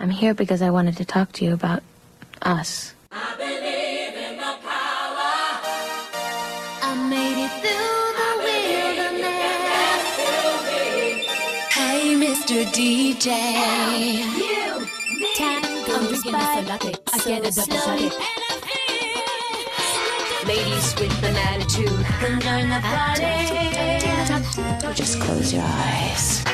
I'm here because I wanted to talk to you about us. I believe in the power. I made it through the wilderness. Hey, Mr. DJ. Time goes by so slowly. Ladies with an attitude, can join the party. Just close your eyes.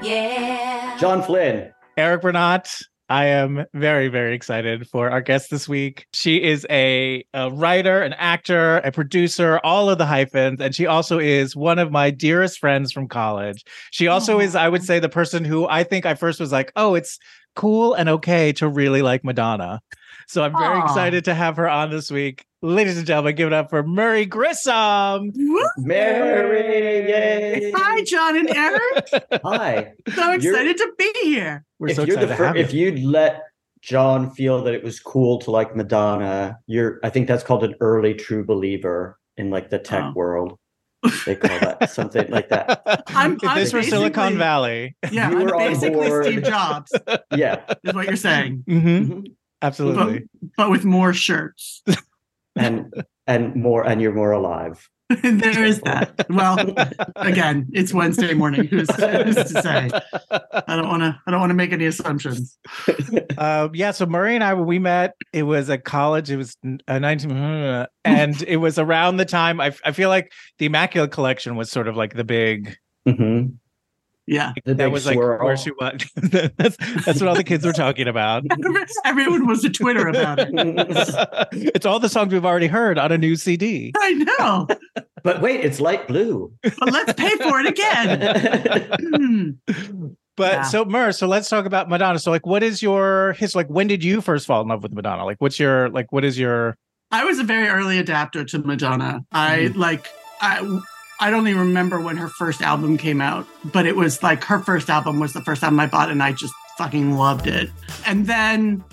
Yeah. John Flynn. Eric Bernat. I am very, very excited for our guest this week. She is a, a writer, an actor, a producer, all of the hyphens. And she also is one of my dearest friends from college. She also is, I would say, the person who I think I first was like, oh, it's cool and okay to really like Madonna. So I'm very Aw. excited to have her on this week. Ladies and gentlemen, give it up for Merry Grissom. Merry, yay. Hi, John and Eric. Hi. So You're- excited to be here. We're if so you're excited the to fir- have if you. you'd let John feel that it was cool to like Madonna, you're I think that's called an early true believer in like the tech Oh. world. They call that something like that. I'm- if I'm this were Silicon Valley. Yeah, You I'm were on basically board. Steve Jobs, Yeah. is what you're saying, Mhm, Mhm. Absolutely. but but with more shirts. And and more and you're more alive. there is that. Well, again, it's Wednesday morning. Who's, who's to say? I don't want to. I don't want to make any assumptions. Um, yeah, so Merry and I, when we met, it was at college. It was uh, 19, and it was around the time I, I feel like the Immaculate Collection was sort of like the big. Mhm. Yeah, The that big was like where she was. that's that's what all the kids were talking about. everyone was a Twitter about it. it's all the songs we've already heard on a new CD. I know, But wait, it's light blue. but let's pay for it again. But Yeah. so Mur, so let's talk about Madonna. So like, what is your his like? When did you first fall in love with Madonna? Like, what's your like? What is your I was a very early adapter to Madonna. I mm-hmm. like I I don't even remember when her first album came out, but it was like her first album was the first album I bought and I just fucking loved it. And then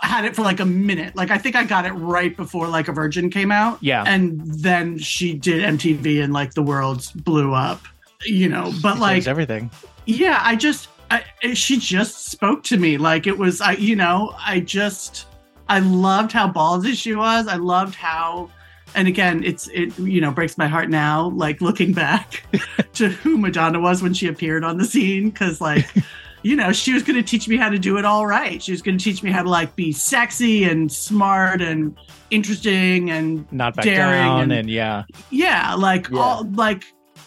I had it for like a minute. Like I think I got it right before like a Virgin came out. Yeah. And then she did MTV and like the world blew up. You know, but like everything? yeah i just I, she just spoke to me like it was i you know i just i loved how ballsy she was i loved how and again it's it you know breaks my heart now like looking back to who madonna was when she appeared on the scene because like you know she was going to teach me how to do it all right she was going to teach me how to like be sexy and smart and interesting and Not back daring down, and- and yeah. yeah like Yeah. all like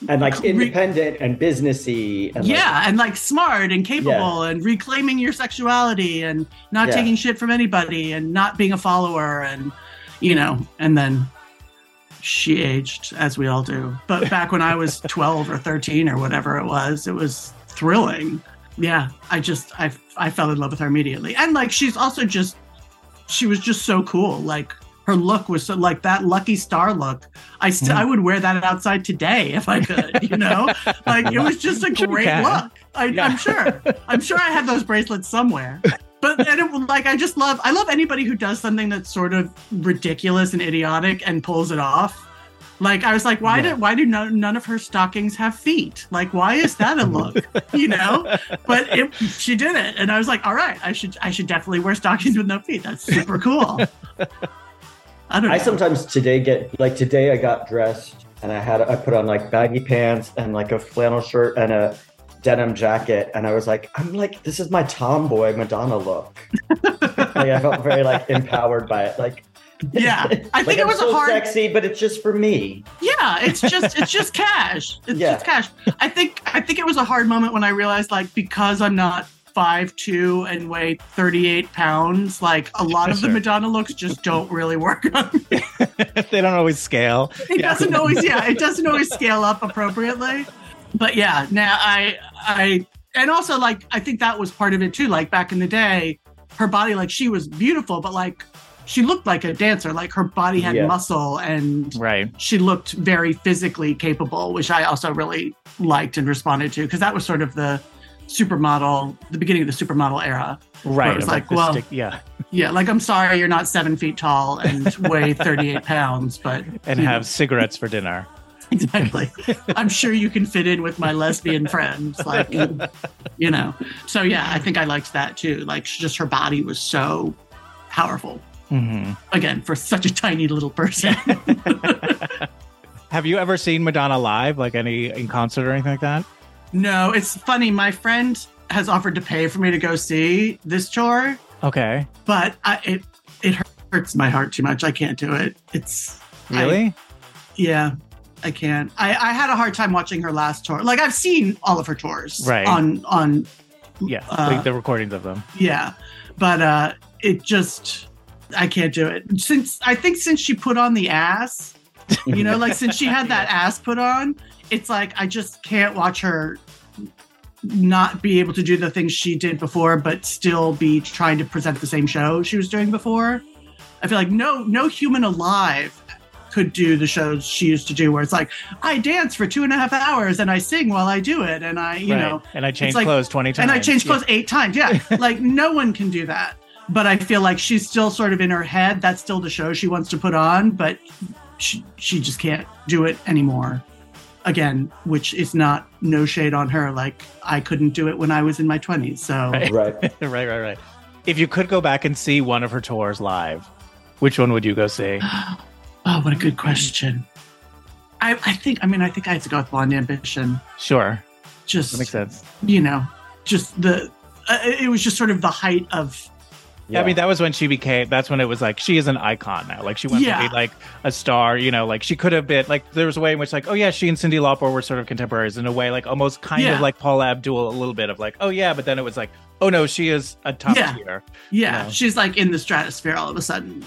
and like Re- independent and businessy and like, yeah, and like smart and capable and reclaiming your sexuality and not Yeah. taking shit from anybody and not being a follower and you know, and then she aged as we all do. But back when I was 12 or 13 or whatever it was, it was thrilling. Yeah, I just I I fell in love with her immediately. And like she's also just she was just so cool. Like her look was so like that lucky star look. I st- Mhm. I would wear that outside today if I could, you know? like it was just a great look. I, Yeah. I'm sure. I'm sure I had those bracelets somewhere. But and it, like I just love I love anybody who does something that's sort of ridiculous and idiotic and pulls it off. Like I was like, why Yeah. did why do none, none of her stockings have feet? Like why is that a look? you know? But it, she did it, and I was like, all right, I should I should definitely wear stockings with no feet. That's super cool. I don't know. I sometimes today get like today I got dressed and I had I put on like baggy pants and like a flannel shirt and a denim jacket and I was like I'm like this is my tomboy Madonna look. like I felt very like empowered by it. Like Yeah, I like, think it I'm was so a hard. sexy, but it's just for me. Yeah, it's just it's just cash. It's Yeah. just cash. I think I think it was a hard moment when I realized like because I'm not five two and weigh 38 pounds, like a lot of the Sure. Madonna looks just don't really work on me. they don't always scale. It Yeah. doesn't always yeah, it doesn't always scale up appropriately. But yeah, now I I and also like I think that was part of it too. Like back in the day, her body like she was beautiful, but like she looked like a dancer. Like her body had Yeah. muscle and Right. she looked very physically capable, which I also really liked and responded to because that was sort of the supermodel, the beginning of the supermodel era. Right. it's of, like, the well- stick- yeah. Yeah, like I'm sorry you're not seven feet tall and weigh 38 pounds, but And you have cigarettes for dinner. exactly. I'm sure you can fit in with my lesbian friends, like you know. So yeah, I think I liked that too. Like just her body was so powerful. hmm Again, for such a tiny little person. Have you ever seen Madonna live, like any in concert or anything like that? no, it's funny. My friend has offered to pay for me to go see this tour, Okay, but I, it it hurts my heart too much. I can't do it. It's I- really? Yeah, I can't. I, I had a hard time watching her last tour. Like I've seen all of her tours Right. on on yeah, uh, like the recordings of them. yeah, but uh it just I can't do it. Since I think since she put on the ass, you know, like since she had that ass put on, it's like I just can't watch her not be able to do the things she did before but still be trying to present the same show she was doing before. I feel like no no human alive could do the shows she used to do where it's like I dance for two and a half hours and I sing while I do it and I you Right. know and I changed like- clothes twenty times. and I changed Yeah. clothes eight times. Yeah, like no one can do that. But I feel like she's still sort of in her head. That's still the show she wants to put on, but she she just can't do it anymore. Again, which is not no shade on her. Like I couldn't do it when I was in my twenties. So Right. right. right, right, right. If you could go back and see one of her tours live, which one would you go see? oh, what a good question. I, I think I mean I think I have to go with Blonde Ambition. Sure, Just that makes sense. you know, just the uh, it was just sort of the height of Yeah. I mean, that was when she became. That's when it was like she is an icon now. Like she went Yeah. to be like a star. You know, like she could have been like there was a way in which like oh yeah, she and Cyndi Lauper were sort of contemporaries in a way, like almost kind Yeah. of like Paula Abdul a little bit of like oh yeah, but then it was like oh no, she is a top Yeah. tier. Yeah, know? she's like in the stratosphere all of a sudden.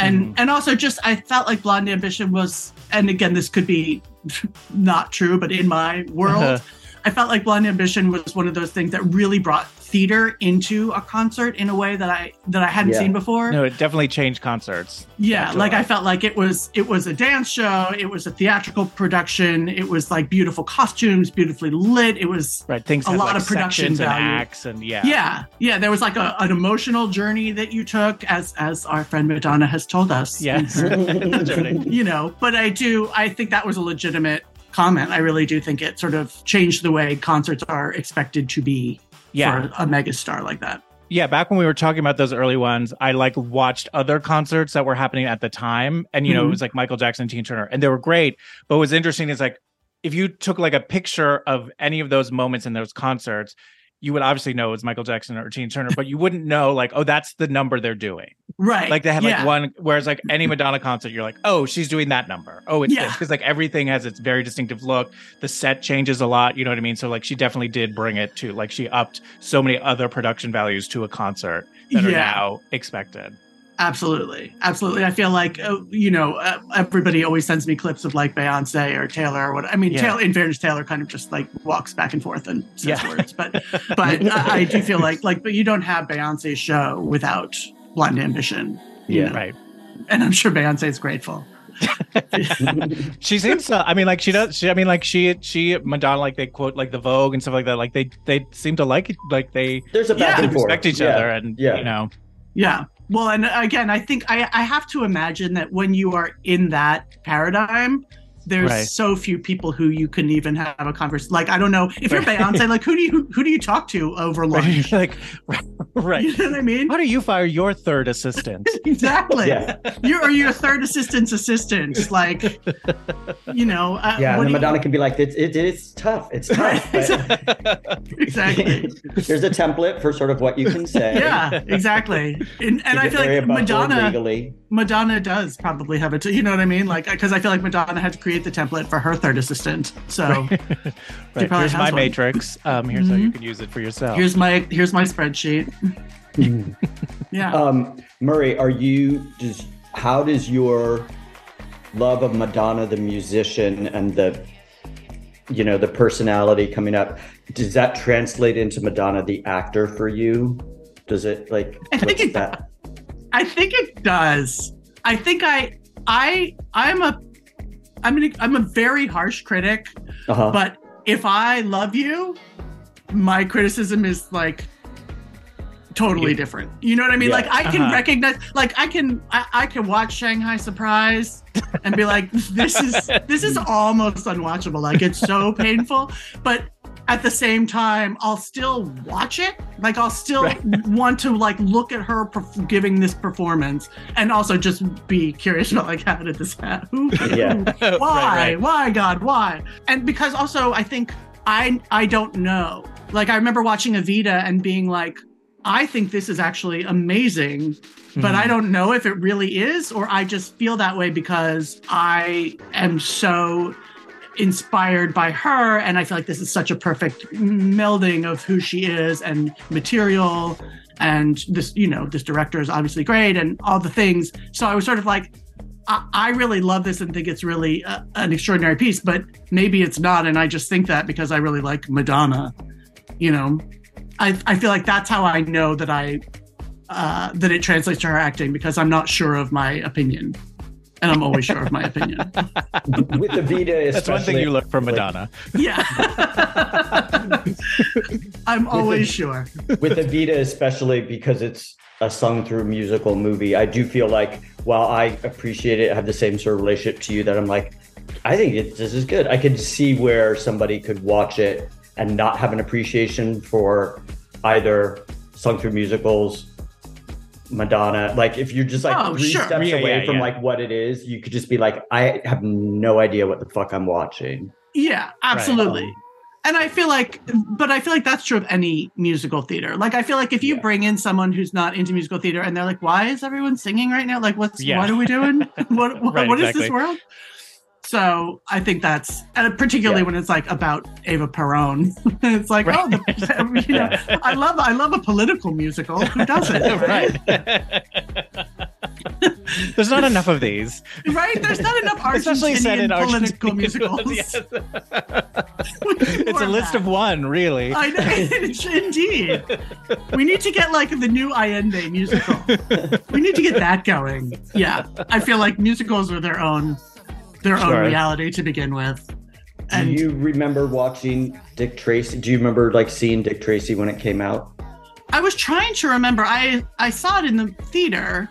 And Mhm. and also just I felt like Blonde Ambition was and again this could be not true, but in my world, Uh-huh. I felt like Blonde Ambition was one of those things that really brought theater into a concert in a way that I that I hadn't Yeah. seen before. No, it definitely changed concerts. yeah, like I felt like it was it was a dance show, it was a theatrical production, it was like beautiful costumes, beautifully lit. It was Right, things A had, lot like, of production sections and value. acts and yeah, yeah yeah there was like a, an emotional journey that you took as as our friend madonna has told us yes. in her- Journey. you know but i do i think that was a legitimate comment i really do think it sort of changed the way concerts are expected to be yeah. for a megastar like that Yeah, back when we were talking about those early ones, I like watched other concerts that were happening at the time. And, you know, it Mhm. was like Michael Jackson, Tina Turner, and they were great. But what's interesting is like, if you took like a picture of any of those moments in those concerts, you would obviously know it was Michael Jackson or Tina Turner, but you wouldn't know like, oh, that's the number they're doing. Right Like they had yeah. like one, whereas like any Madonna concert, you're like, oh, she's doing that number. Oh, it's Yeah. because like everything has its very distinctive look. The set changes a lot. You know what I mean? So like she definitely did bring it to like she upped so many other production values to a concert that are Yeah. now expected. absolutely absolutely i feel like uh, you know uh, everybody always sends me clips of like beyonce or taylor or what i mean Yeah. taylor in fairness taylor kind of just like walks back and forth and says Yeah. words but but I, I do feel like like but you don't have beyonce's show without blonde ambition Yeah. know? Right. and i'm sure beyonce is grateful She seems to, I mean, like she does, she, I mean, like she, she, Madonna, like they quote like the Vogue and stuff like that. Like they, they seem to like it. Like they There's a back Yeah. and forth. respect each Yeah. other and, Yeah. you know, yeah well and again i think i i have to imagine that when you are in that paradigm there's Right. so few people who you can even have a conversation like i don't know if you're beyonce like who do you who do you talk to over lunch like, right. you know what i mean How do you fire your third assistant? exactly Yeah. you're or your third assistant's assistant like you know uh, Yeah, what and do then you- Madonna can be like, it, it, it's tough. It's tough. but- exactly There's a template for sort of what you can say. yeah exactly and, and i feel like madonna legally. Madonna does probably have it. You know what I mean? Like, because I feel like Madonna had to create the template for her third assistant. So Right. probably Here's my one. matrix. Um, here's how you Mhm. can use it for yourself. here's my here's my spreadsheet. Yeah. Um, Merry, are you? Does how does your love of Madonna, the musician, and the you know the personality coming up, does that translate into Madonna, the actor, for you? Does it like? I think it- that? I think it does. I think I I I'm a I'm an, I'm a very harsh critic, Uh-huh. but if I love you, my criticism is like totally Yeah. different. You know what I mean? Yeah. Like I can Uh-huh. recognize, like I can, I, I can watch Shanghai Surprise and be like, this is this is almost unwatchable. Like it's so painful, but at the same time, I'll still watch it. Like I'll still want to like look at her perf- giving this performance, and also just be curious about like how did this happen? Who, Yeah. why Right, right. why god why and because also i think i i don't know like i remember watching evita and being like i think this is actually amazing but Mhm. i don't know if it really is or i just feel that way because i am so inspired by her and i feel like this is such a perfect melding of who she is and material and this you know this director is obviously great and all the things so i was sort of like I, really love this and think it's really uh, an extraordinary piece, but maybe it's not. And I just think that because I really like Madonna, you know, I, I feel like that's how I know that I uh, that it translates to her acting because I'm not sure of my opinion, and I'm always sure of my opinion. With Evita, especially. That's one thing you look for Madonna. Yeah, I'm always sure. with Evita, especially because it's a sung through musical movie, I do feel like while I appreciate it, I have the same sort of relationship to you that I'm like, I think it, this is good. I could see where somebody could watch it and not have an appreciation for either sung through musicals, Madonna. Like if you're just like Oh, three sure. steps Yeah, away yeah, from yeah. like what it is, you could just be like, I have no idea what the fuck I'm watching. Yeah, absolutely. And I feel like, but I feel like that's true of any musical theater. Like, I feel like if you bring in someone who's not into musical theater and they're like, why is everyone singing right now? Like, what's, what are we doing? what, what, Right, what is exactly. this world? So I think that's, and particularly Yeah. when it's like about Ava Perón, it's like, oh, the, you know, I love, I love a political musical. Who doesn't? Right? right. There's not enough of these, right? There's not enough especially set in Argentinian political Argentina. musicals. Yes. It's a list that. of one, really. I know, indeed. We need to get like the new Allende musical. We need to get that going. Yeah, I feel like musicals are their own, their Sure. own reality to begin with. Do And you remember watching Dick Tracy? Do you remember like seeing Dick Tracy when it came out? I was trying to remember. I I saw it in the theater,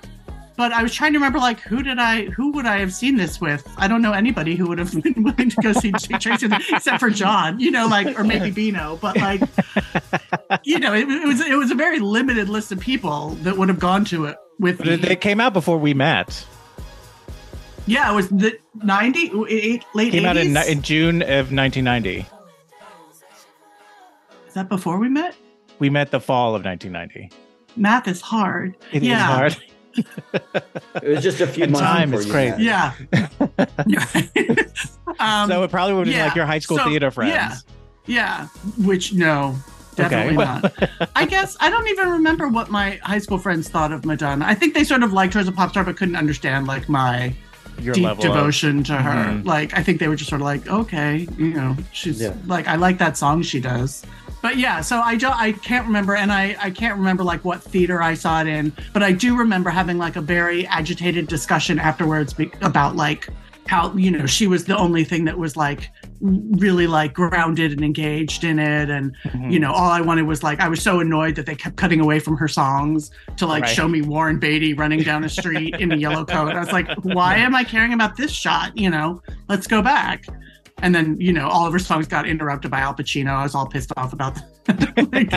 but I was trying to remember like who did I who would I have seen this with? I don't know anybody who would have been willing to go see Dick Tracy except for John, you know, like or maybe Bino, but like you know, it, it was it was a very limited list of people that would have gone to it with me. They they came out before we met. Yeah, it was the 90 eight, late Came 80s. out in, in June of 1990. Is that before we met? We met the fall of 1990. Math is hard. It is yeah. hard. It was just a few And months. time before is crazy. met. Yeah. um, so it probably would have been yeah, like your high school so- theater friends. yeah. Yeah, which no, definitely Okay. not. I guess I don't even remember what my high school friends thought of Madonna. I think they sort of liked her as a pop star, but couldn't understand like my Your deep level of- devotion to her. Mhm. Like I think they were just sort of like, okay, you know, she's Yeah. like I like that song she does. But yeah, so I don't I can't remember and I I can't remember like what theater I saw it in, but I do remember having like a very agitated discussion afterwards be- about like how you know she was the only thing that was like really like grounded and engaged in it. And Mhm. you know all i wanted was like i was so annoyed that they kept cutting away from her songs to like Right. show me warren beatty running down a street in a yellow coat. I was like why am i caring about this shot? You know let's go back and then you know all of her songs got interrupted by al pacino. I was all pissed off about that. Like,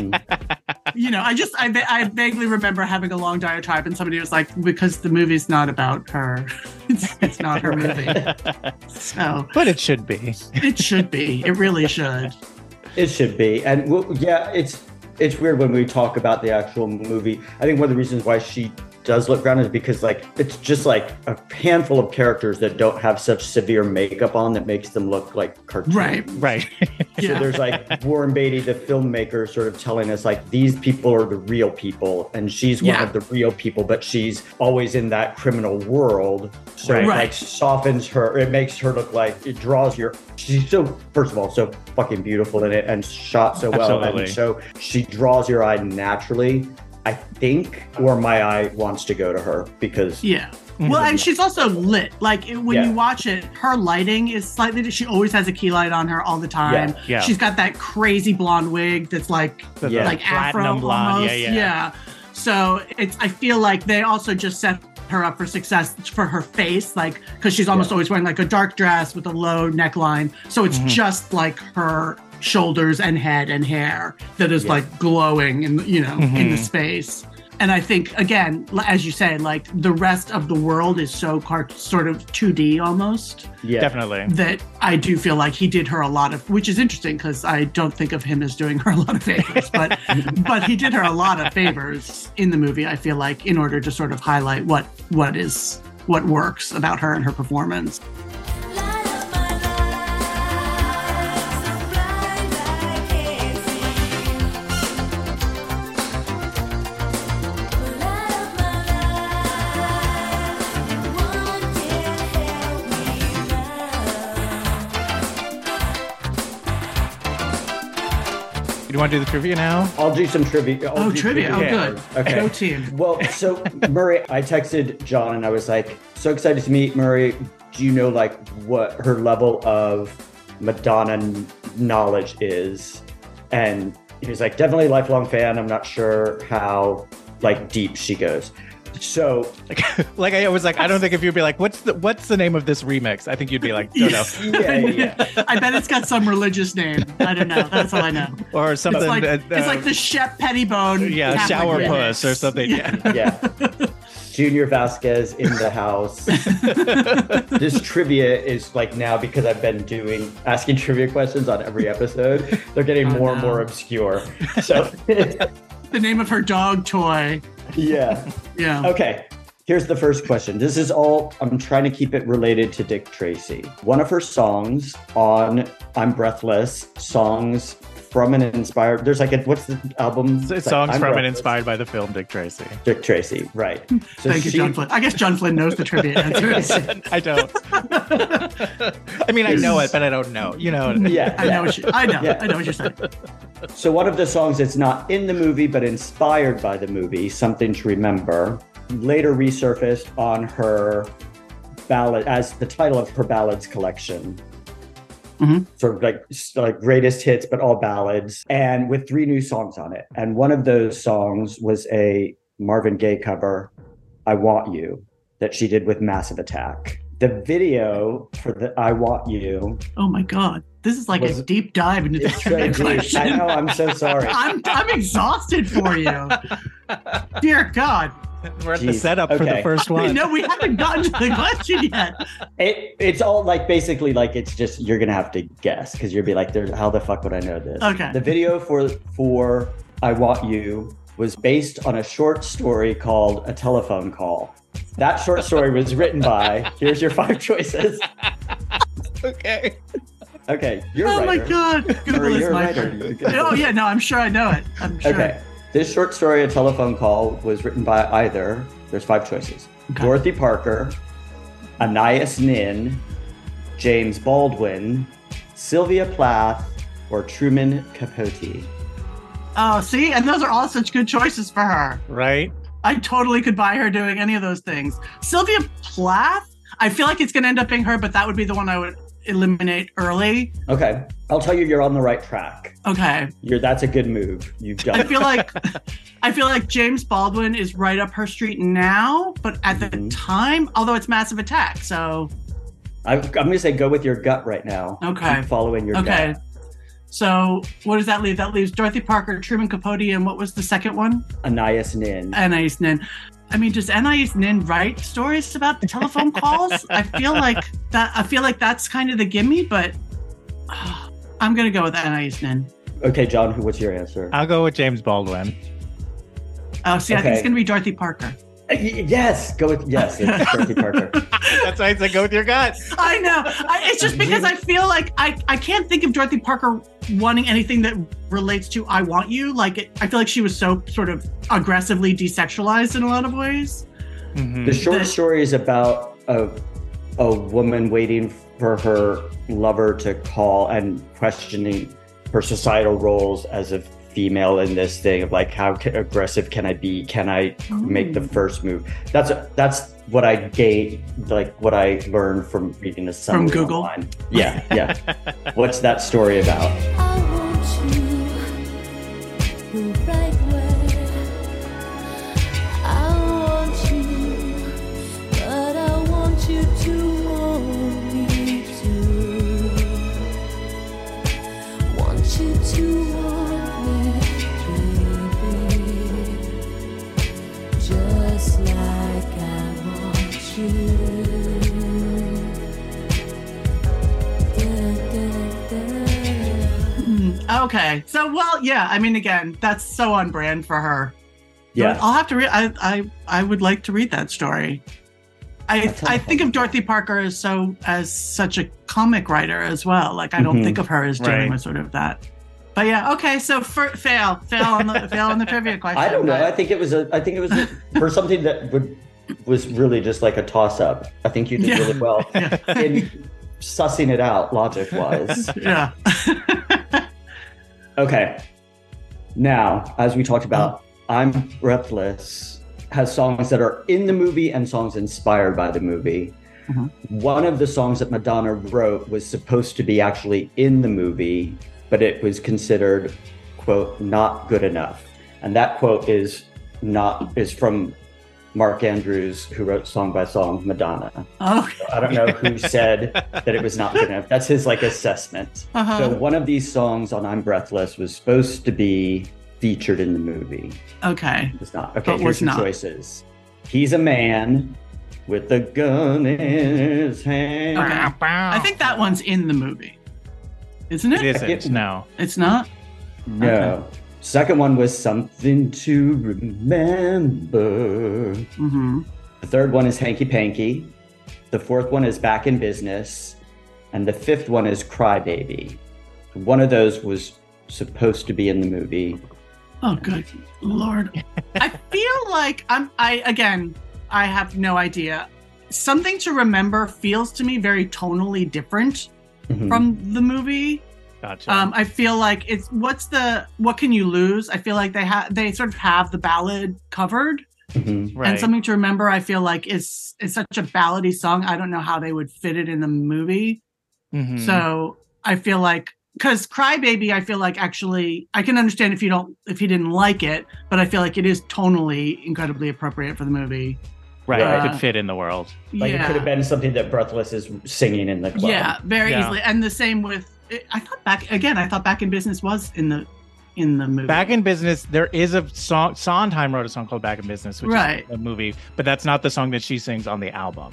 you know i just I, I vaguely remember having a long diatribe and somebody was like because the movie's not about her. It's, it's not her movie. So But it should be. it should be. It really should. It should be, and well, yeah, it's it's weird when we talk about the actual movie. I think one of the reasons why she does look grounded because like it's just like a handful of characters that don't have such severe makeup on that makes them look like cartoons. Right. Right. So yeah there's like Warren Beatty, the filmmaker, sort of telling us like these people are the real people, and she's one Yeah. of the real people, but she's always in that criminal world. So Right. it like softens her. It makes her look like it draws your. She's so first of all so fucking beautiful in it and shot so well, Absolutely. and so she draws your eye naturally. I think, where my eye wants to go to her because Yeah. Well, and she's also lit. Like when Yeah. you watch it, her lighting is slightly. She always has a key light on her all the time. Yeah. Yeah. She's got that crazy blonde wig that's like Yeah. like afro platinum blonde. almost. Yeah, yeah. So it's I feel like they also just set her up for success for her face, like because she's almost Yeah. always wearing like a dark dress with a low neckline. So it's Mhm. just like her shoulders and head and hair that is Yeah. like glowing in you know in the Mhm. space. And I think again, as you say, like the rest of the world is so car- sort of 2D almost Yeah. Definitely. that I do feel like he did her a lot of, which is interesting because I don't think of him as doing her a lot of favors, but but he did her a lot of favors in the movie. I feel like in order to sort of highlight what what is what works about her and her performance. Want to do the trivia now? I'll do some trivia. I'll Oh, do trivia! Oh, trivia. good. Okay. Go team. Well, so Merry, I texted John and I was like, so excited to meet Merry. Do you know like what her level of Madonna knowledge is? And he was like, definitely a lifelong fan. I'm not sure how like deep she goes. So Like, like I was like, I don't think if you'd be like, what's the what's the name of this remix? I think you'd be like, don't know, yeah, yeah. I bet it's got some religious name. I don't know. That's all I know. or something. It's like uh, it's like the Shep Pettibone. yeah, Catholic shower remix. puss or something. Yeah. yeah. Junior Vasquez in the house. this trivia is like now because I've been doing asking trivia questions on every episode, they're getting Oh, more and more obscure. So The name of her dog toy. yeah. Yeah. Okay. Here's the first question. This is all I'm trying to keep it related to Dick Tracy. One of her songs on I'm Breathless, songs from an inspired there's like a what's the album? So It's songs I'm from and inspired by the film Dick Tracy. Dick Tracy, right. So Thank you, John Flynn. I guess John Flynn knows the trivia answers. I don't. I mean, I know it, but I don't know. You know. Yeah. I know what you, I know. Yeah. I know what you're saying. So one of the songs that's not in the movie but inspired by the movie, Something to Remember, later resurfaced on her ballad as the title of her ballads collection. Mhm. Sort of like like greatest hits, but all ballads, and with three new songs on it. And one of those songs was a Marvin Gaye cover, "I Want You," that she did with Massive Attack. The video for the "I Want You" Oh my God. This is like Was- a deep dive into this is trivia question. I know. I'm so sorry. I'm, I'm exhausted for you. Dear God. We're at the Jeez. setup for the Okay. first I one. no, we haven't gotten to the question yet. It, it's all like basically like it's just you're gonna have to guess because you'll be like, "There's how the fuck would I know this?" Okay. The video for for I Want You was based on a short story called A Telephone Call. That short story was written by. Here's your five choices. Okay. Okay, you're oh a my. God. Google is my writer. friend. Oh, yeah. No, I'm sure I know it. I'm sure. Okay. This short story, A Telephone Call, was written by either. There's five choices: Okay. Dorothy Parker, Anais Nin, James Baldwin, Sylvia Plath, or Truman Capote. Oh, see? And those are all such good choices for her. Right. I totally could buy her doing any of those things. Sylvia Plath, I feel like it's going to end up being her, but that would be the one I would eliminate early. Okay, I'll tell you, you're on the right track. Okay. You're that's a good move. You've done. I feel like I feel like James Baldwin is right up her street now, but at the Mhm. time, although it's Massive Attack, so I'm, I'm going to say go with your gut right now. Okay. Keep following your gut. okay. gut. So what does that leave? That leaves Dorothy Parker, Truman Capote, and what was the second one? Anais Nin. Anais Nin. I mean, does Anais Nin write stories about the telephone calls? I feel like that. I feel like that's kind of the gimme, but uh, I'm gonna go with Anais Nin. Okay, John. What's your answer? I'll go with James Baldwin. Oh, see, I think it's gonna be Dorothy Parker. Uh, y- yes, go with yes. It's Dorothy Parker. That's why I said go with your gut. I know. I, it's just because I feel like I, I can't think of Dorothy Parker wanting anything that relates to "I want you." Like it, I feel like she was so sort of aggressively desexualized in a lot of ways. Mhm. The short The- story is about a a woman waiting for her lover to call and questioning her societal roles as a female in this thing of like how aggressive can I be? Can I make the mm. first move? That's that's what I gave like what I learned from reading the summary from Google? online. Yeah, yeah. What's that story about? Okay. So, well, yeah. I mean, again, that's so on brand for her. Yeah. I'll have to read. I, I, I would like to read that story. I, I think of Dorothy Parker as so as such a comic writer as well. Like I don't Mhm. think of her as doing Right. sort of that. But yeah, okay. So for, fail, fail on the fail on the trivia question. I don't know. but- I think it was a. I think it was a, for something that would was really just like a toss up. I think you did Yeah. really well Yeah. in sussing it out logic wise. yeah. Okay. Now, as we talked about, I'm Breathless has songs that are in the movie and songs inspired by the movie. Mhm. One of the songs that Madonna wrote was supposed to be actually in the movie, but it was considered, quote, not good enough. And that quote is not is from Mark Andrews, who wrote song by song Madonna. Okay. I don't know who said that it was not good enough. That's his like assessment. Uh-huh. So one of these songs on I'm Breathless was supposed to be featured in the movie. Okay. It was not. Okay, But here's was some not. choices. He's a man with a gun in his hand. Okay. I think that one's in the movie, isn't it? it isn't. No. It's not. No. Second one was something to remember. hmm The third one is Hanky Panky. The fourth one is Back in Business. And the fifth one is Crybaby. One of those was supposed to be in the movie. Oh, good lord! I feel like I'm. I again. I have no idea. Something to remember feels to me very tonally different Mhm. from the movie. Gotcha. Um, I feel like it's what's the what can you lose? I feel like they have they sort of have the ballad covered, Mhm. right. and something to remember. I feel like is is such a ballady song. I don't know how they would fit it in the movie. Mhm. So I feel like because Crybaby, I feel like actually I can understand if you don't if you didn't like it, but I feel like it is tonally incredibly appropriate for the movie. right. Right. It could fit in the world. Like it could have been something that Breathless is singing in the club. Yeah, very Yeah. easily. And the same with I thought back again. I thought Back in Business was in the in the movie. Back in Business, there is a song. Sondheim wrote a song called Back in Business, which Right. is a movie, but that's not the song that she sings on the album.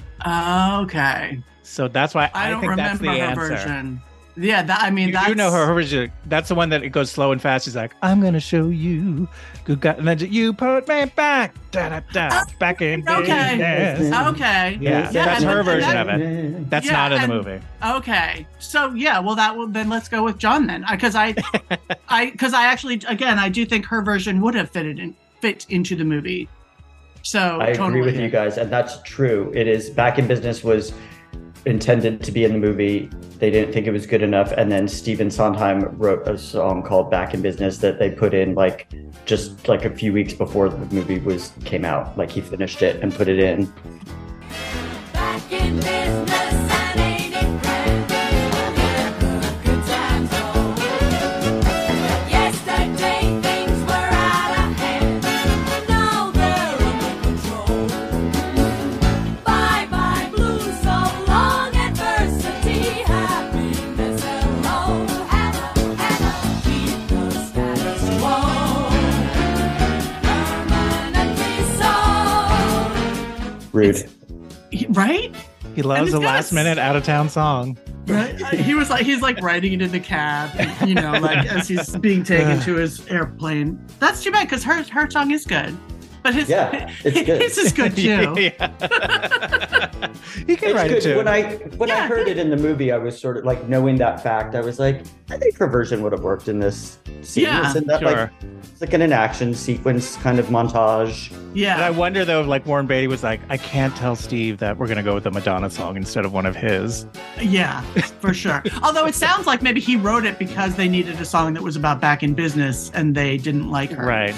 okay, So that's why I, I, don't think that's the her answer. version. Yeah, that I mean You that's do know her, her version. That's the one that it goes slow and fast. She's like, "I'm gonna show you, good God," and then you put me back, da da da, oh, back in okay. business. Okay. Yeah, Yeah, that's her version that- of it. That's Yeah, not in the movie. Okay. So yeah, well that will then let's go with John then, because I, I because I actually again I do think her version would have fitted in fit into the movie. So I totally. agree with you guys, and that's true. It is Back in Business was intended to be in the movie. They didn't think it was good enough, and then Stephen Sondheim wrote a song called "Back in Business" that they put in like just like a few weeks before the movie was came out. Like he finished it and put it in. He loves it's a last minute out of town song. Right. he was like he's like writing it in the cab, you know, like as he's being taken to his airplane. That's too bad because her her song is good, but his Yeah, it's good. his is good too. Yeah. he can It's write good. it too. When I when I Yeah. heard it in the movie, I was sort of like knowing that fact. I was like, I think her version would have worked in this scene. Yeah, Isn't that sure. like it's like in an action sequence kind of montage? Yeah. And I wonder though, if like Warren Beatty was like, I can't tell Steve that we're gonna go with a Madonna song instead of one of his. Yeah, for sure. Although it sounds like maybe he wrote it because they needed a song that was about back in business and they didn't like her. Right.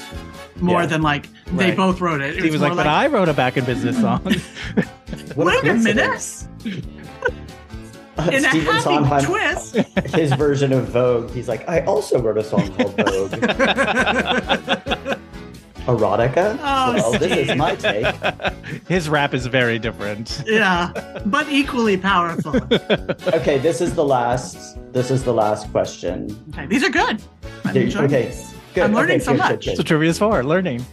More Yeah. than like they Right. both wrote it. It He was more like, but I wrote a back in business song. What Wait a minute. coincidence. Uh, In a happy Sondheim, twist. his version of Vogue. He's like, I also wrote a song called Vogue. Erotica. Oh, well, this is my take. his rap is very different. yeah, but equally powerful. Okay, this is the last. This is the last question. Okay, these are good. I'm Okay, enjoying okay, these. good. I'm learning okay, so good, much. good, good. That's what trivia is for, learning.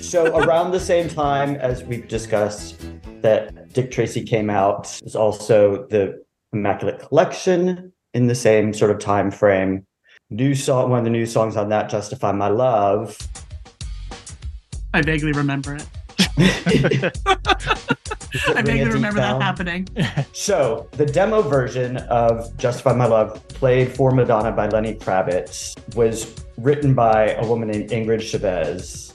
So around the same time as we've discussed, that Dick Tracy came out. There's also the Immaculate Collection in the same sort of time frame. New song, one of the new songs on that, "Justify My Love." I vaguely remember it. I vaguely remember bell. that happening. So the demo version of Justify My Love, played for Madonna by Lenny Kravitz, was written by a woman named Ingrid Chavez.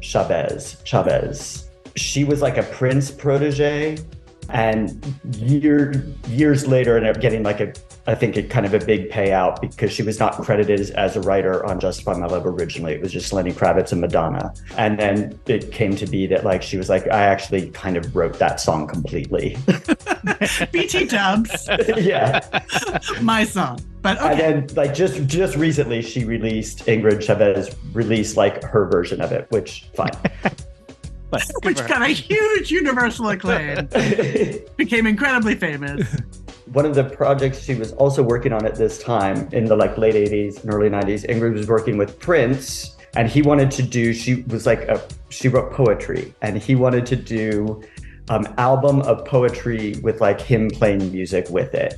Chavez. Chavez. She was like a Prince protege. And year, years later, ended up getting like a, I think, a kind of a big payout because she was not credited as, as a writer on Justify My Love originally. It was just Lenny Kravitz and Madonna. And then it came to be that like she was like, I actually kind of wrote that song completely. BT Dubs, yeah. my song. But And then like just just recently she released Ingrid Chavez released like her version of it, which fine. But Which got a huge universal acclaim, became incredibly famous. One of the projects she was also working on at this time in the like late 80s and early 90s, Ingrid was working with Prince and he wanted to do she was like a she wrote poetry and he wanted to do um album of poetry with like him playing music with it.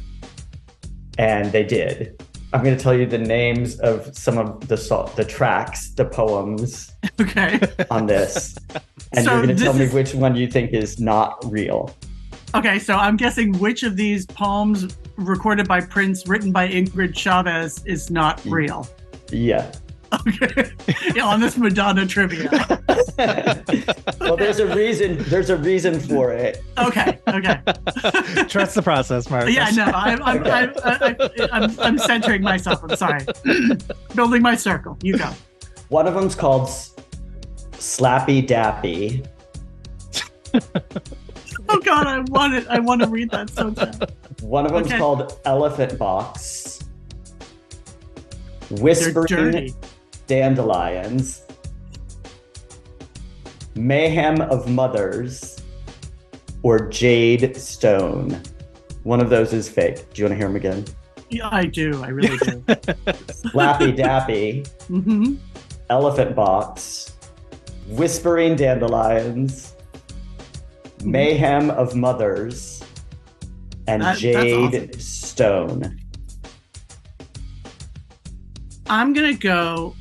And they did. I'm going to tell you the names of some of the so- the tracks, the poems Okay. on this. And So you're going to tell me which one you think is not real. Okay, so I'm guessing which of these poems recorded by Prince, written by Ingrid Chavez, is not Hmm. real. Yeah. Okay. yeah, on this Madonna trivia. well, there's a reason. There's a reason for it. Okay, okay. Trust the process, Mark. Yeah, no, I'm, I'm, I'm, I'm, I'm, I'm centering myself. I'm sorry. Building my circle. You go. One of them's called Slappy Dappy. Oh God, I want it. I want to read that so bad. One of them's Okay. called Elephant Box. They're Whispering dirty. Dandelions. Mayhem of Mothers. Or Jade Stone. One of those is fake. Do you want to hear them again? Yeah, I do. I really do. Slappy Dappy. hmm Elephant Box, Whispering Dandelions, Mayhem of Mothers, and That- Jade Stone. I'm gonna go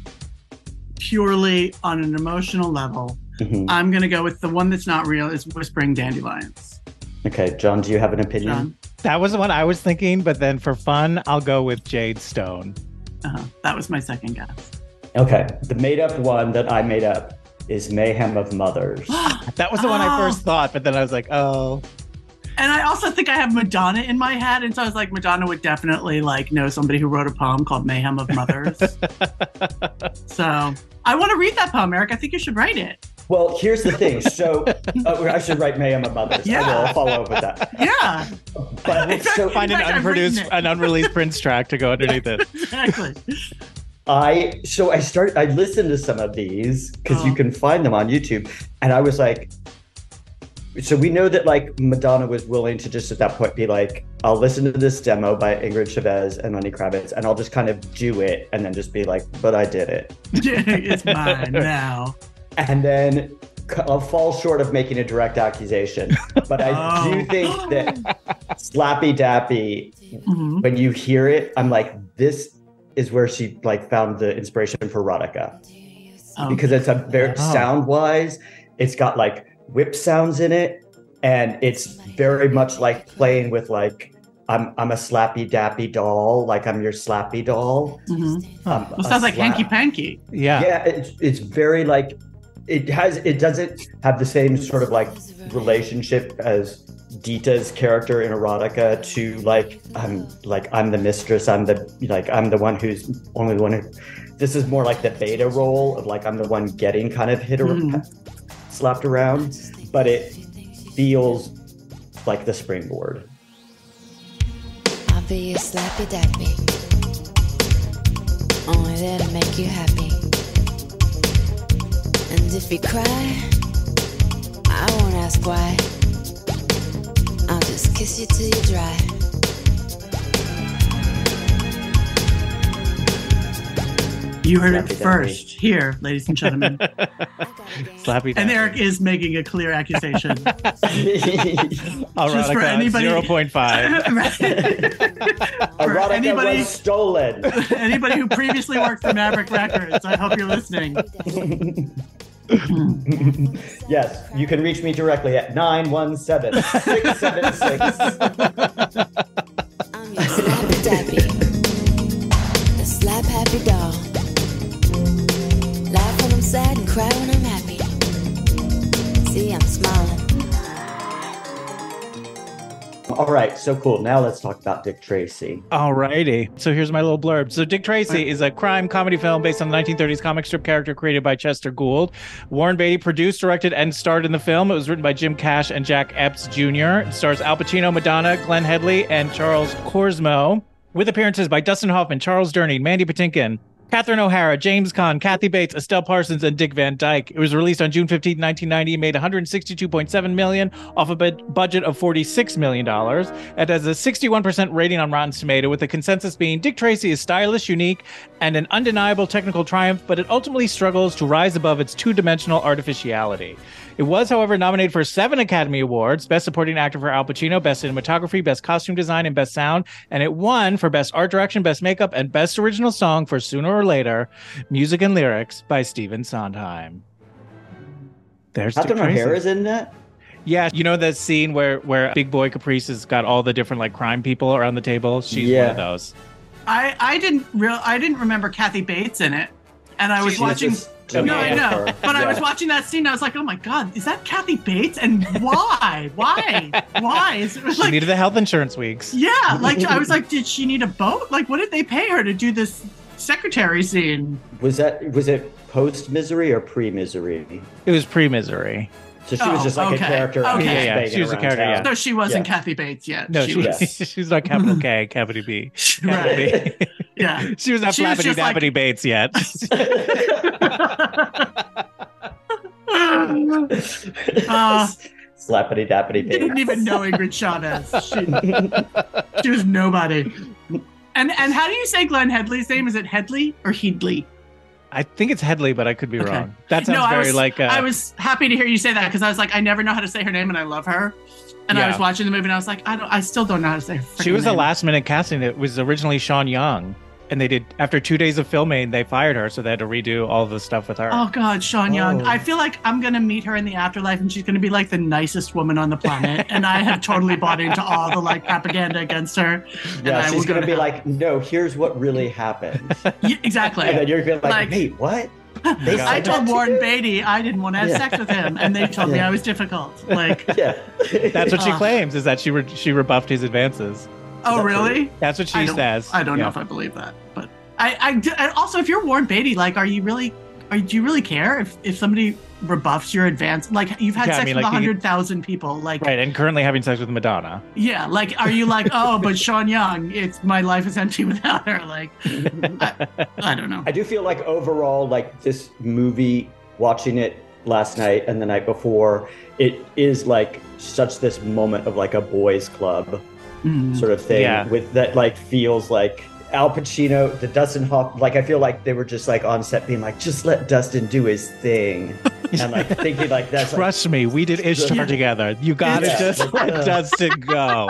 purely on an emotional level. Mhm. I'm gonna go with the one that's not real. Is Whispering Dandelions. Okay, John, do you have an opinion? John, That was the one I was thinking, but then for fun, I'll go with Jade Stone. uh, that was my second guess. Okay, the made up one that I made up is Mayhem of Mothers. That was the one I Oh. first thought, but then I was like, oh, And I also think I have Madonna in my head, and so I was like, Madonna would definitely like know somebody who wrote a poem called "Mayhem of Mothers." so I want to read that poem, Eric. I think you should write it. Well, here's the thing. So oh, I should write Mayhem of Mothers. I Yeah. will I'll follow up with that. Yeah, But so find an fact, unproduced, an unreleased Prince track to go underneath it. exactly. I so I start I listened to some of these because you Oh. can find them on YouTube, and I was like, so we know that like Madonna was willing to just at that point be like, I'll listen to this demo by Ingrid Chavez and Lenny Kravitz, and I'll just kind of do it, and then just be like, but I did it, it's mine now. and then I'll fall short of making a direct accusation, but I Oh. do think that Slappy Dappy Mhm. when you hear it, I'm like, this is where she like found the inspiration for Erotica. Oh. because it's a very Oh. sound wise it's got like whip sounds in it and it's very much like playing with like i'm i'm a slappy dappy doll like i'm your slappy doll Mhm. um, Well, a sounds like slap- hanky panky. Yeah. yeah it's, it's very like it has it doesn't have the same sort of like relationship as Dita's character in erotica to like I'm like I'm the mistress I'm the like I'm the one who's only the one who this is more like the beta role of like I'm the one getting kind of hit or Mhm. Slapped around but it feels like the springboard I'll be your slappy dappy. Only there to make you happy. And if you cry, I won't ask why. I'll just kiss you till you're dry. You heard it Slappy first here, ladies and gentlemen. Slappy. and Dappy. Eric is making a clear accusation. Erotica, just for anybody- 0.5. Right. For anybody- was stolen. Anybody who previously worked for Maverick Records, I hope you're listening. yes, you can reach me directly at 917 676. I'm your slappy dappy, the slap happy doll. Laugh when I'm sad and cry when I'm happy. See, I'm smiling. All right, so cool. Now let's talk about Dick Tracy. Alrighty. So here's my little blurb. So Dick Tracy is a crime comedy film based on the 1930s comic strip character created by Chester Gould. Warren Beatty produced, directed, and starred in the film. It was written by Jim Cash and Jack Epps Jr. It stars Al Pacino, Madonna, Glenn Headley, and Charles Korsmo. With appearances by Dustin Hoffman, Charles Durning, Mandy Patinkin, Catherine O'Hara, James Caan, Kathy Bates, Estelle Parsons, and Dick Van Dyke. It was released on June 15, 1990, made 162.7 million off a budget of 46 million dollars. It has a 61% rating on Rotten Tomato, with the consensus being Dick Tracy is stylish, unique, and an undeniable technical triumph, but it ultimately struggles to rise above its two-dimensional artificiality. It was, however, nominated for seven Academy Awards: Best Supporting Actor for Al Pacino, Best Cinematography, Best Costume Design, and Best Sound. And it won for Best Art Direction, Best Makeup, and Best Original Song for Sooner or Later, Music and Lyrics by Stephen Sondheim. There's Dick Catherine Tracy. O'Hara's in that? Yeah, you know that scene where where Big Boy Caprice has got all the different like crime people around the table. She's one Yeah. of those. I, I didn't real I didn't remember Kathy Bates in it. And I was She's watching No, I know. for- But I was watching that scene. I was like, "Oh my god, is that Kathy Bates? And why? why? Why?" Is it was She like, needed the health insurance weeks. yeah, like I was like, "Did she need a boat? Like, what did they pay her to do this secretary scene?" Was that was it post misery or pre misery? It was pre-misery. So she was Oh, just like okay. a character. Okay. Yeah, yeah, she was a character, town. So she wasn't Yeah. Kathy Bates yet. No, she she, was. Yes. she's not capital K, capital B. Capital Right. B. Yeah. she was not She was Flappity just like- Bates yet. Uh, Slappity dappity Bates. didn't even know Ingrid Chavez. She, she was nobody. And and how do you say Glenn Headley's name? Is it Headley or Heedley? I think it's Headley, but I could be Okay. wrong. That sounds no, very was, like. Uh, I was happy to hear you say that because I was like, I never know how to say her name, and I love her. And I was watching the movie, and I was like, I don't, I still don't know how to say her. she was a last minute casting. It was originally Sean Young, and they did after two days of filming, they fired her, so they had to redo all the stuff with her. Oh God, Sean Young. Oh. I feel like I'm gonna meet her in the afterlife, and she's gonna be like the nicest woman on the planet. and I have totally bought into all the like propaganda against her. Yeah, I she's go gonna to be hell. like, no, here's what really happened. Yeah, exactly. And then you're gonna be like, Like- wait, what? They I told that to Warren? Beatty I didn't want to have Yeah. sex with him, and they told me I was difficult. Like, Yeah. That's what she Uh. claims is that she re- she rebuffed his advances. Oh that really? That's what she I says. I don't know if I believe that, but I, I d- and also if you're Warren Beatty, like, are you really, are do you really care if if somebody rebuffs your advance? Like, you've had Yeah, I sex mean, with like, hundred thousand people, like, Right, and currently having sex with Madonna. yeah, like, are you like, oh, but Sean Young, it's my life is empty without her, like, I, I don't know. I do feel like overall, like this movie, watching it last night and the night before, it is like such this moment of like a boys' club Mm. sort of thing Yeah. with that like feels like Al Pacino, the Dustin Hoff, like I feel like they were just like on set being like, just let Dustin do his thing, and like thinking like that's like, Trust me, we did Ishtar Yeah. together. You gotta Yeah. just let Dustin go.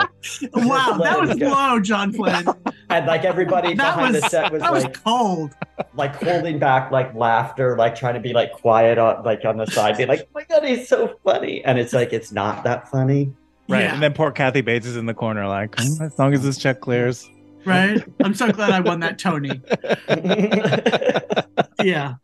Wow, that was Let him go. low, John Flynn. and like everybody That behind was the set was that was like cold. like holding back like laughter, like trying to be like quiet on like on the side, being like, oh my god, he's so funny, and it's like it's not that funny. Right. Yeah. And then poor Kathy Bates is in the corner, like, "Hmm, as long as this check clears. Right? I'm so glad I won that Tony. yeah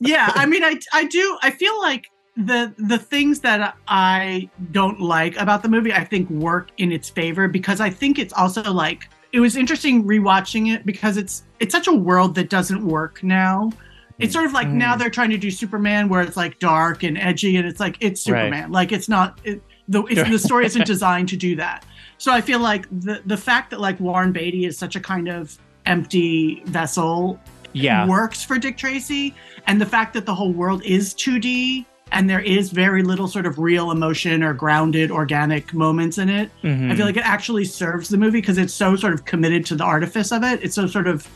yeah i mean i i do i feel like the the things that i don't like about the movie i think work in its favor because i think it's also like it was interesting rewatching it because it's it's such a world that doesn't work now it's sort of like Mm. now they're trying to do superman where it's like dark and edgy and it's like it's Right. superman like it's not it, the it's, the story isn't designed to do that so i feel like the the fact that like warren beatty is such a kind of empty vessel Yeah. works for Dick Tracy, and the fact that the whole world is 2D and there is very little sort of real emotion or grounded organic moments in it. Mhm. I feel like it actually serves the movie because it's so sort of committed to the artifice of it. It's so sort of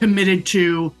committed to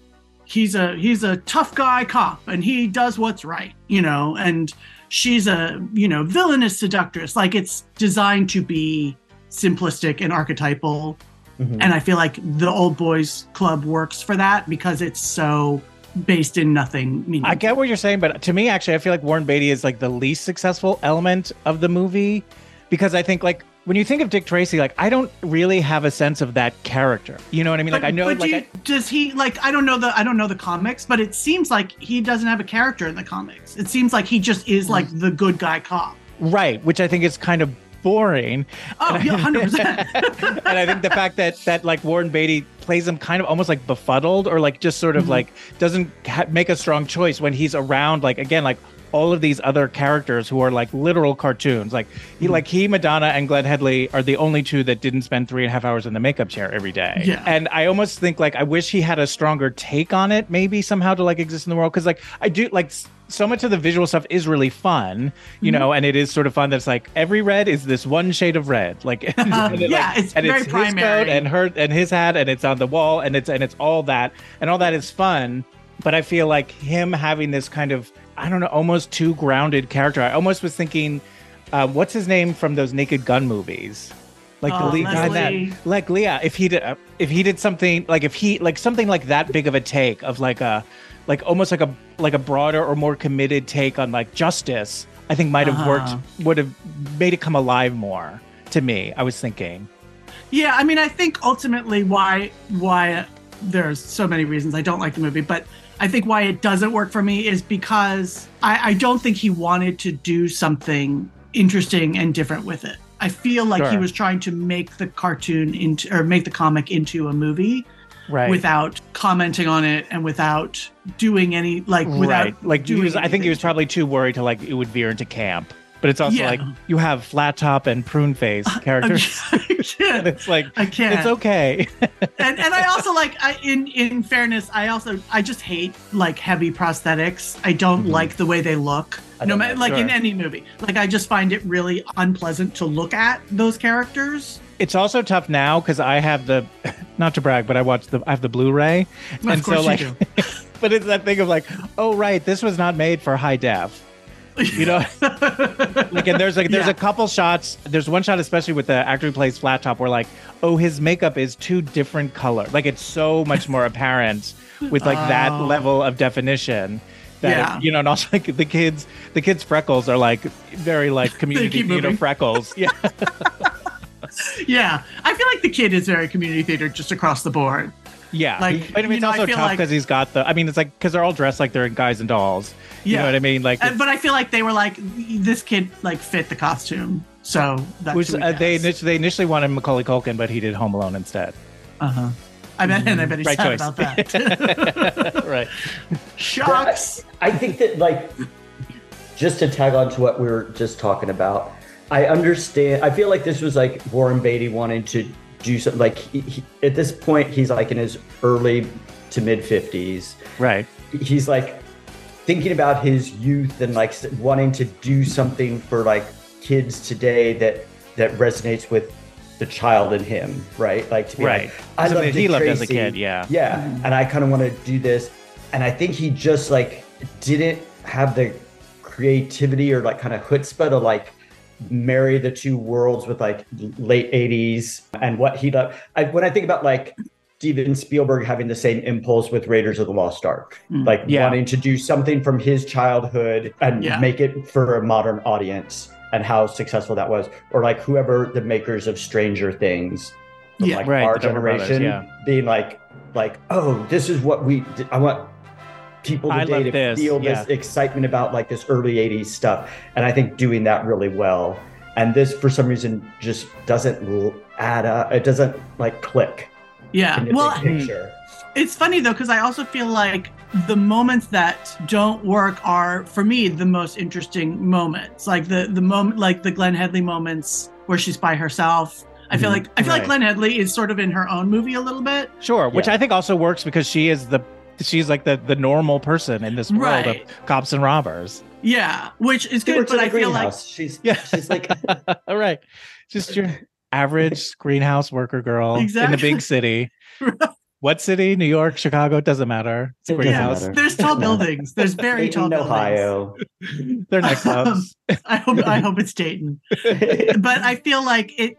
he's a he's a tough guy cop and he does what's right, you know, and she's a you know villainous seductress. Like it's designed to be simplistic and archetypal, Mhm. and I feel like the Old Boys Club works for that because it's so based in nothing meaningful. I get what you're saying, but to me, actually, I feel like Warren Beatty is like the least successful element of the movie because I think like when you think of Dick Tracy, like I don't really have a sense of that character. You know what I mean? Like I know, But like do I, does he like? I don't know the I don't know the comics, but it seems like he doesn't have a character in the comics. It seems like he just is like the good guy cop. right, which I think is kind of boring. Oh, yeah, hundred percent. and I think the fact that that like Warren Beatty plays him kind of almost like befuddled or like just sort of Mm-hmm. like doesn't ha- make a strong choice when he's around like again like all of these other characters who are like literal cartoons like he Mm-hmm. like he Madonna and Glenn Headley are the only two that didn't spend three and a half hours in the makeup chair every day Yeah. and I almost think like I wish he had a stronger take on it maybe somehow to like exist in the world because like I do like so much of the visual stuff is really fun you Mm-hmm. know and it is sort of fun that's like every red is this one shade of red like and it, yeah, like- it's and very it's his coat and her and his hat and it's on the wall and it's and it's all that and all that is fun but i feel like him having this kind of i don't know almost too grounded character. I almost was thinking uh, what's his name from those naked gun movies? Like Oh, the lead guy that. Like leah if he did uh, if he did something like if he like something like that big of a take of like a like almost like a like a broader or more committed take on like justice i think might have Uh-huh. worked would have made it come alive more to me i was thinking. Yeah, I mean, I think ultimately why why there's so many reasons I don't like the movie, but I think why it doesn't work for me is because I, I don't think he wanted to do something interesting and different with it. I feel like he was trying to make the cartoon into or make the comic into a movie right. without commenting on it and without doing any like without right. Like he doing was i think he was probably too worried to like it would veer into camp but it's also Yeah. like you have Flattop and Pruneface characters I and can't. it's like I can't. it's okay and and I also like I, in in fairness, I also I just hate like heavy prosthetics. I don't like the way they look. Mm-hmm. No matter like in any movie, like I just find it really unpleasant to look at those characters. it's also tough now because i have the not to brag but i watched the i have the blu-ray and so like but it's that thing of like oh right this was not made for high def you know like and there's like there's Yeah. a couple shots there's one shot especially with the actor who plays Flattop where like oh his makeup is two different color like it's so much more apparent with like that Oh. level of definition that Yeah. you know and also like the kids the kids freckles are like very like community theater freckles yeah yeah, I feel like the kid is very community theater just across the board. Yeah Like, but I mean it's know, also feel tough like- because he's got the I mean it's like because they're all dressed like they're guys and dolls you Yeah. know what I mean like Uh, but I feel like they were like this kid like fit the costume, so that's which who uh, they initially, they initially wanted Macaulay Culkin but he did Home Alone instead uh-huh. I bet, and I bet he's Right sad choice. about that. right Shucks. I think that like just to tag on to what we were just talking about, I understand. I feel like this was like Warren Beatty wanting to do something. Like he, he, at this point, he's like in his early to mid fifties. right He's like thinking about his youth and like wanting to do something for like kids today that that resonates with the child in him, right? Like to be Right. like, I Something love that he Dick loved as a kid, yeah. yeah, mm-hmm. and I kind of want to do this, and I think he just like didn't have the creativity or like kind of chutzpah to like marry the two worlds with like late 80s and what he loved. I, when I think about like Steven Spielberg having the same impulse with Raiders of the Lost Ark, mm. like Yeah. wanting to do something from his childhood and Yeah. make it for a modern audience and how successful that was or like whoever the makers of Stranger Things Yeah. like Right, our Duffer Brothers, generation yeah. being like like oh this is what we I want people I today love to this, feel yeah. this excitement about like this early 80s stuff and I think doing that really well and this for some reason just doesn't add up it doesn't like click Yeah. in Well, big picture it's funny though because I also feel like the moments that don't work are for me the most interesting moments. Like the the moment, like the Glenn Headley moments where she's by herself. I feel Mhm. like I feel Right. like Glenn Headley is sort of in her own movie a little bit. Sure, which Yeah. I think also works because she is the she's like the the normal person in this world Right. of cops and robbers. Yeah, which is She good, but I a I feel like she's Yeah. she's like All right, just your average greenhouse worker girl in the big city. What city? New York, Chicago? Doesn't matter. It's a It great matter. There's tall buildings. There's very tall buildings. Ohio. They're next um, house. I hope I hope it's Dayton. but I feel like it.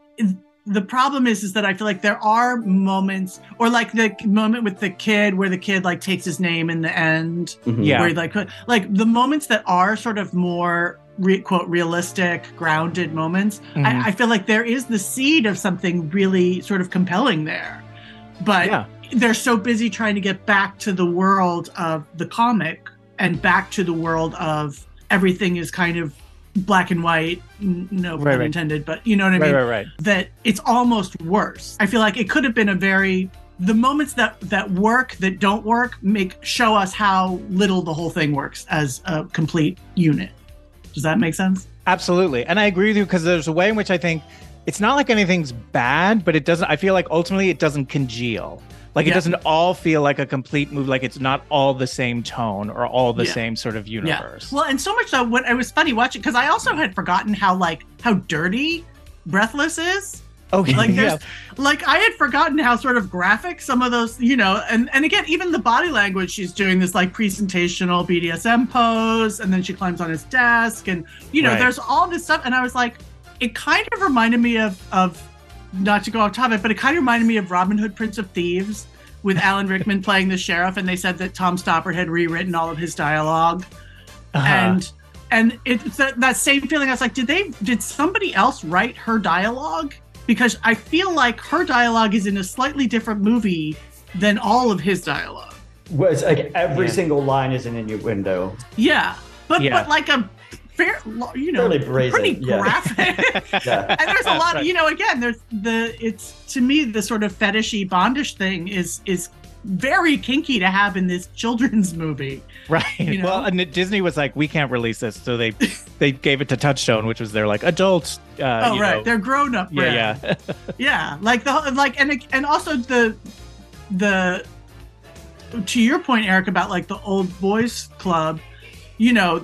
The problem is, is that I feel like there are moments, or like the moment with the kid, where the kid like takes his name in the end, Mhm. Yeah. where like like the moments that are sort of more re- quote realistic, grounded moments. Mhm. I, I feel like there is the seed of something really sort of compelling there, but yeah. they're so busy trying to get back to the world of the comic and back to the world of everything is kind of black and white n- no Right, pun right. intended but you know what i Right, mean right, right. that it's almost worse i feel like it could have been a very the moments that that work that don't work make show us how little the whole thing works as a complete unit does that make sense Absolutely. And I agree with you because there's a way in which I think it's not like anything's bad, but it doesn't, I feel like ultimately it doesn't congeal. Like it doesn't all feel like a complete move, like it's not all the same tone or all the Yeah. same sort of universe. Well, and so much so when it was funny watching because I also had forgotten how like how dirty Breathless is. oh, Like yeah. there's like I had forgotten how sort of graphic some of those, you know, and and again, even the body language she's doing this like presentational BDSM pose, and then she climbs on his desk, and you know, Right. there's all this stuff, and I was like, it kind of reminded me of of not to go off topic, but it kind of reminded me of Robin Hood, Prince of Thieves, with Alan Rickman playing the sheriff, and they said that Tom Stoppard had rewritten all of his dialogue Uh-huh. and and it's that, that same feeling. I was like, did they did somebody else write her dialogue? Because I feel like her dialogue is in a slightly different movie than all of his dialogue. Was like every Yeah. single line is an innuendo. Yeah, but Yeah. but like a fair, you know, Fairly brazen, pretty graphic. Yeah. and there's a lot Right. of you know again there's the it's to me the sort of fetishy bondish thing is is very kinky to have in this children's movie Right. You know? Well, and Disney was like, we can't release this, so they they gave it to Touchstone, which was their like adult. Uh, oh you right know- they're grown up yeah, yeah. yeah like the like and and also the the to your point eric about like the old boys club you know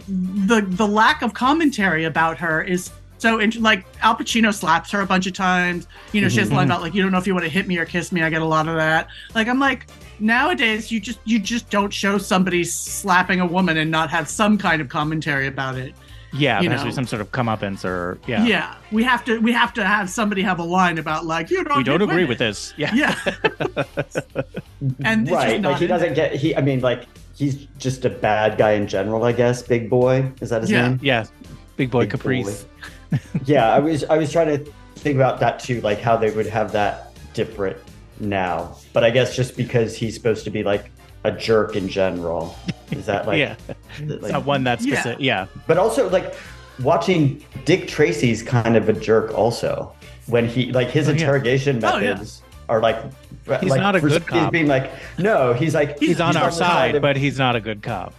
the the lack of commentary about her is so int- like al pacino slaps her a bunch of times you know she has a line Mhm. about like you don't know if you want to hit me or kiss me i get a lot of that like i'm like nowadays you just you just don't show somebody slapping a woman and not have some kind of commentary about it yeah. You There has to be know. some sort of comeuppance or yeah. yeah. we have to we have to have somebody have a line about like you don't We don't agree women. with this. Yeah. yeah And right, not like he doesn't get he. I mean, like he's just a bad guy in general. I guess. Big boy is that his Yeah. name? Yeah. Big boy Big Caprice. boy. yeah, I was I was trying to think about that too, like how they would have that different now. But I guess just because he's supposed to be like a jerk in general, is that like? yeah. like- It's not one that's Yeah. specific. Yeah. But also like watching Dick Tracy's kind of a jerk also when he like his Oh, yeah. interrogation Oh, yeah. methods are like He's like, not a for- good He's cop. being like no, he's like He's, on our the side, of- but he's not a good cop.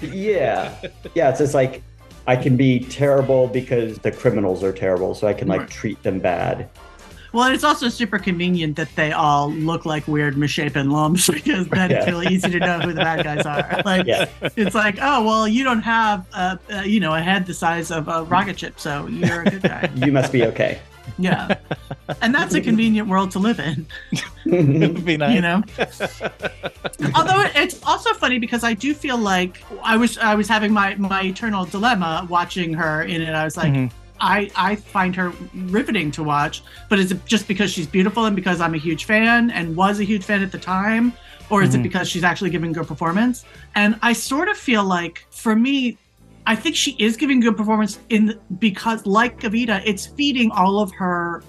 yeah, yeah. It's just like I can be terrible because the criminals are terrible, so I can like Right. treat them bad. Well, and it's also super convenient that they all look like weird misshapen lumps because then it's really easy to know who the bad guys are. Like, Yeah, it's like, oh, well, you don't have, a, uh, you know, a head the size of a rocket ship, so you're a good guy. you must be okay. Yeah. And that's a convenient world to live in, It would be nice. you know? Although it's also funny because I do feel like I was I was having my my eternal dilemma watching her in it. I was like, Mhm. I I find her riveting to watch, but is it just because she's beautiful and because I'm a huge fan and was a huge fan at the time, or is it Mhm. because she's actually giving good performance? And I sort of feel like for me, I think she is giving good performance in because like Evita, it's feeding all of her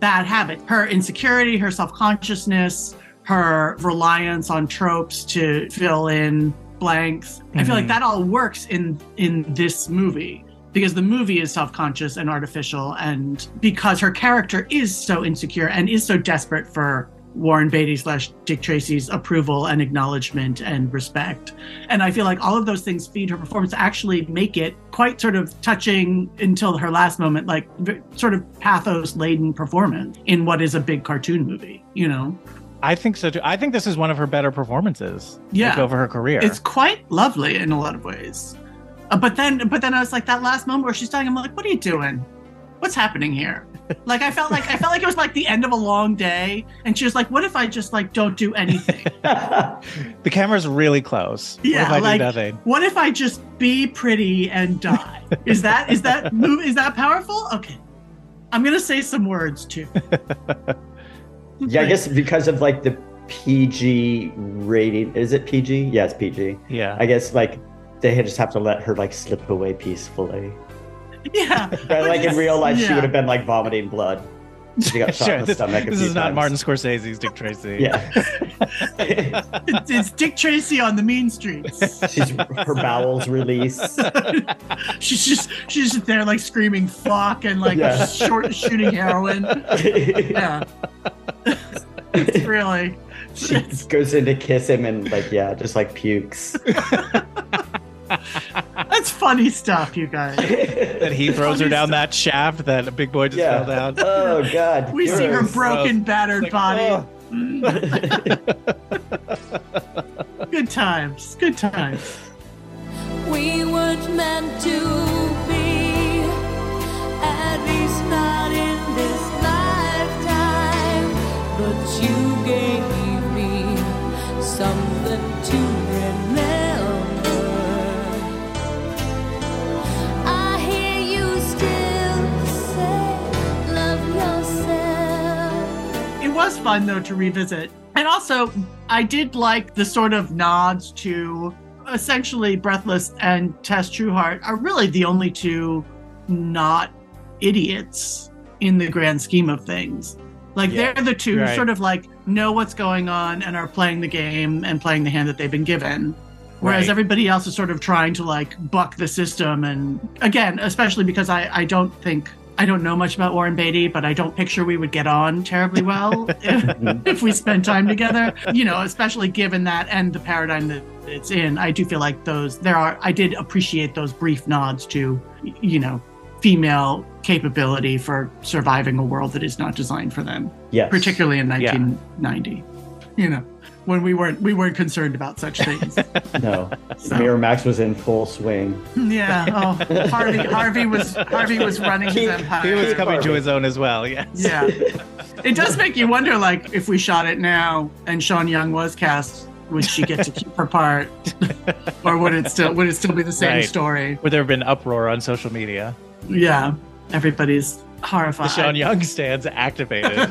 bad habits, her insecurity, her self-consciousness, her reliance on tropes to fill in blanks. I feel like Mhm. that all works in in this movie because the movie is self-conscious and artificial and because her character is so insecure and is so desperate for Warren Beatty slash Dick Tracy's approval and acknowledgement and respect. And I feel like all of those things feed her performance, actually make it quite sort of touching until her last moment, like sort of pathos laden performance in what is a big cartoon movie, you know? I think so too. I think this is one of her better performances. Yeah. like, over her career. It's quite lovely in a lot of ways. Uh, but then, but then I was like that last moment where she's talking. I'm like, what are you doing? What's happening here? Like I felt like I felt like it was like the end of a long day, and she was like, "What if I just like don't do anything? The camera's really close. Yeah, what if I like- do nothing? What if I just be pretty and die? Is that is that move is that powerful? Okay, I'm gonna say some words too. yeah, I guess because of like the PG rating. Is it PG? Yeah, it's PG. Yeah. I guess like they just have to let her like slip away peacefully. Yeah, But like in real life, she would have been like vomiting blood. She got shot sure. in the This, stomach. a this few is not times. Martin Scorsese's Dick Tracy. Yeah, it's, it's Dick Tracy on the mean streets. she's her bowels release. she's just she's just there like screaming fuck and like Yeah. short shooting heroin. Yeah, it's really. she goes in to kiss him and like yeah, just like pukes. That's funny stuff, you guys. That he throws her down stuff. that shaft that a big boy just yeah. fell down. Oh god. We see her gross. broken, battered Like, body. oh. Good times. Good times. We weren't meant to be, at least not in this lifetime. But you gave me something was fun though to revisit. And also, I did like the sort of nods to essentially Breathless and Tess Trueheart are really the only two not idiots in the grand scheme of things. Like Yeah. they're the two who Right. sort of like know what's going on and are playing the game and playing the hand that they've been given. Whereas Right. everybody else is sort of trying to like buck the system. And again, especially because I, I don't think, I don't know much about Warren Beatty, but I don't picture we would get on terribly well if, if we spend time together, you know, especially given that and the paradigm that it's in. I do feel like those, there are, I did appreciate those brief nods to, you know, female capability for surviving a world that is not designed for them Yes. particularly in Yeah. 1990 you know when we weren't we weren't concerned about such things No. So- Miramax was in full swing. yeah oh harvey harvey was harvey was running his empire He was Keep coming to his own as well. Yes. yeah it does make you wonder like if we shot it now and sean young was cast would she get to keep her part or would it still would it still be the same Right. story Would there have been uproar on social media? yeah everybody's horrified The Sean Young stands activated.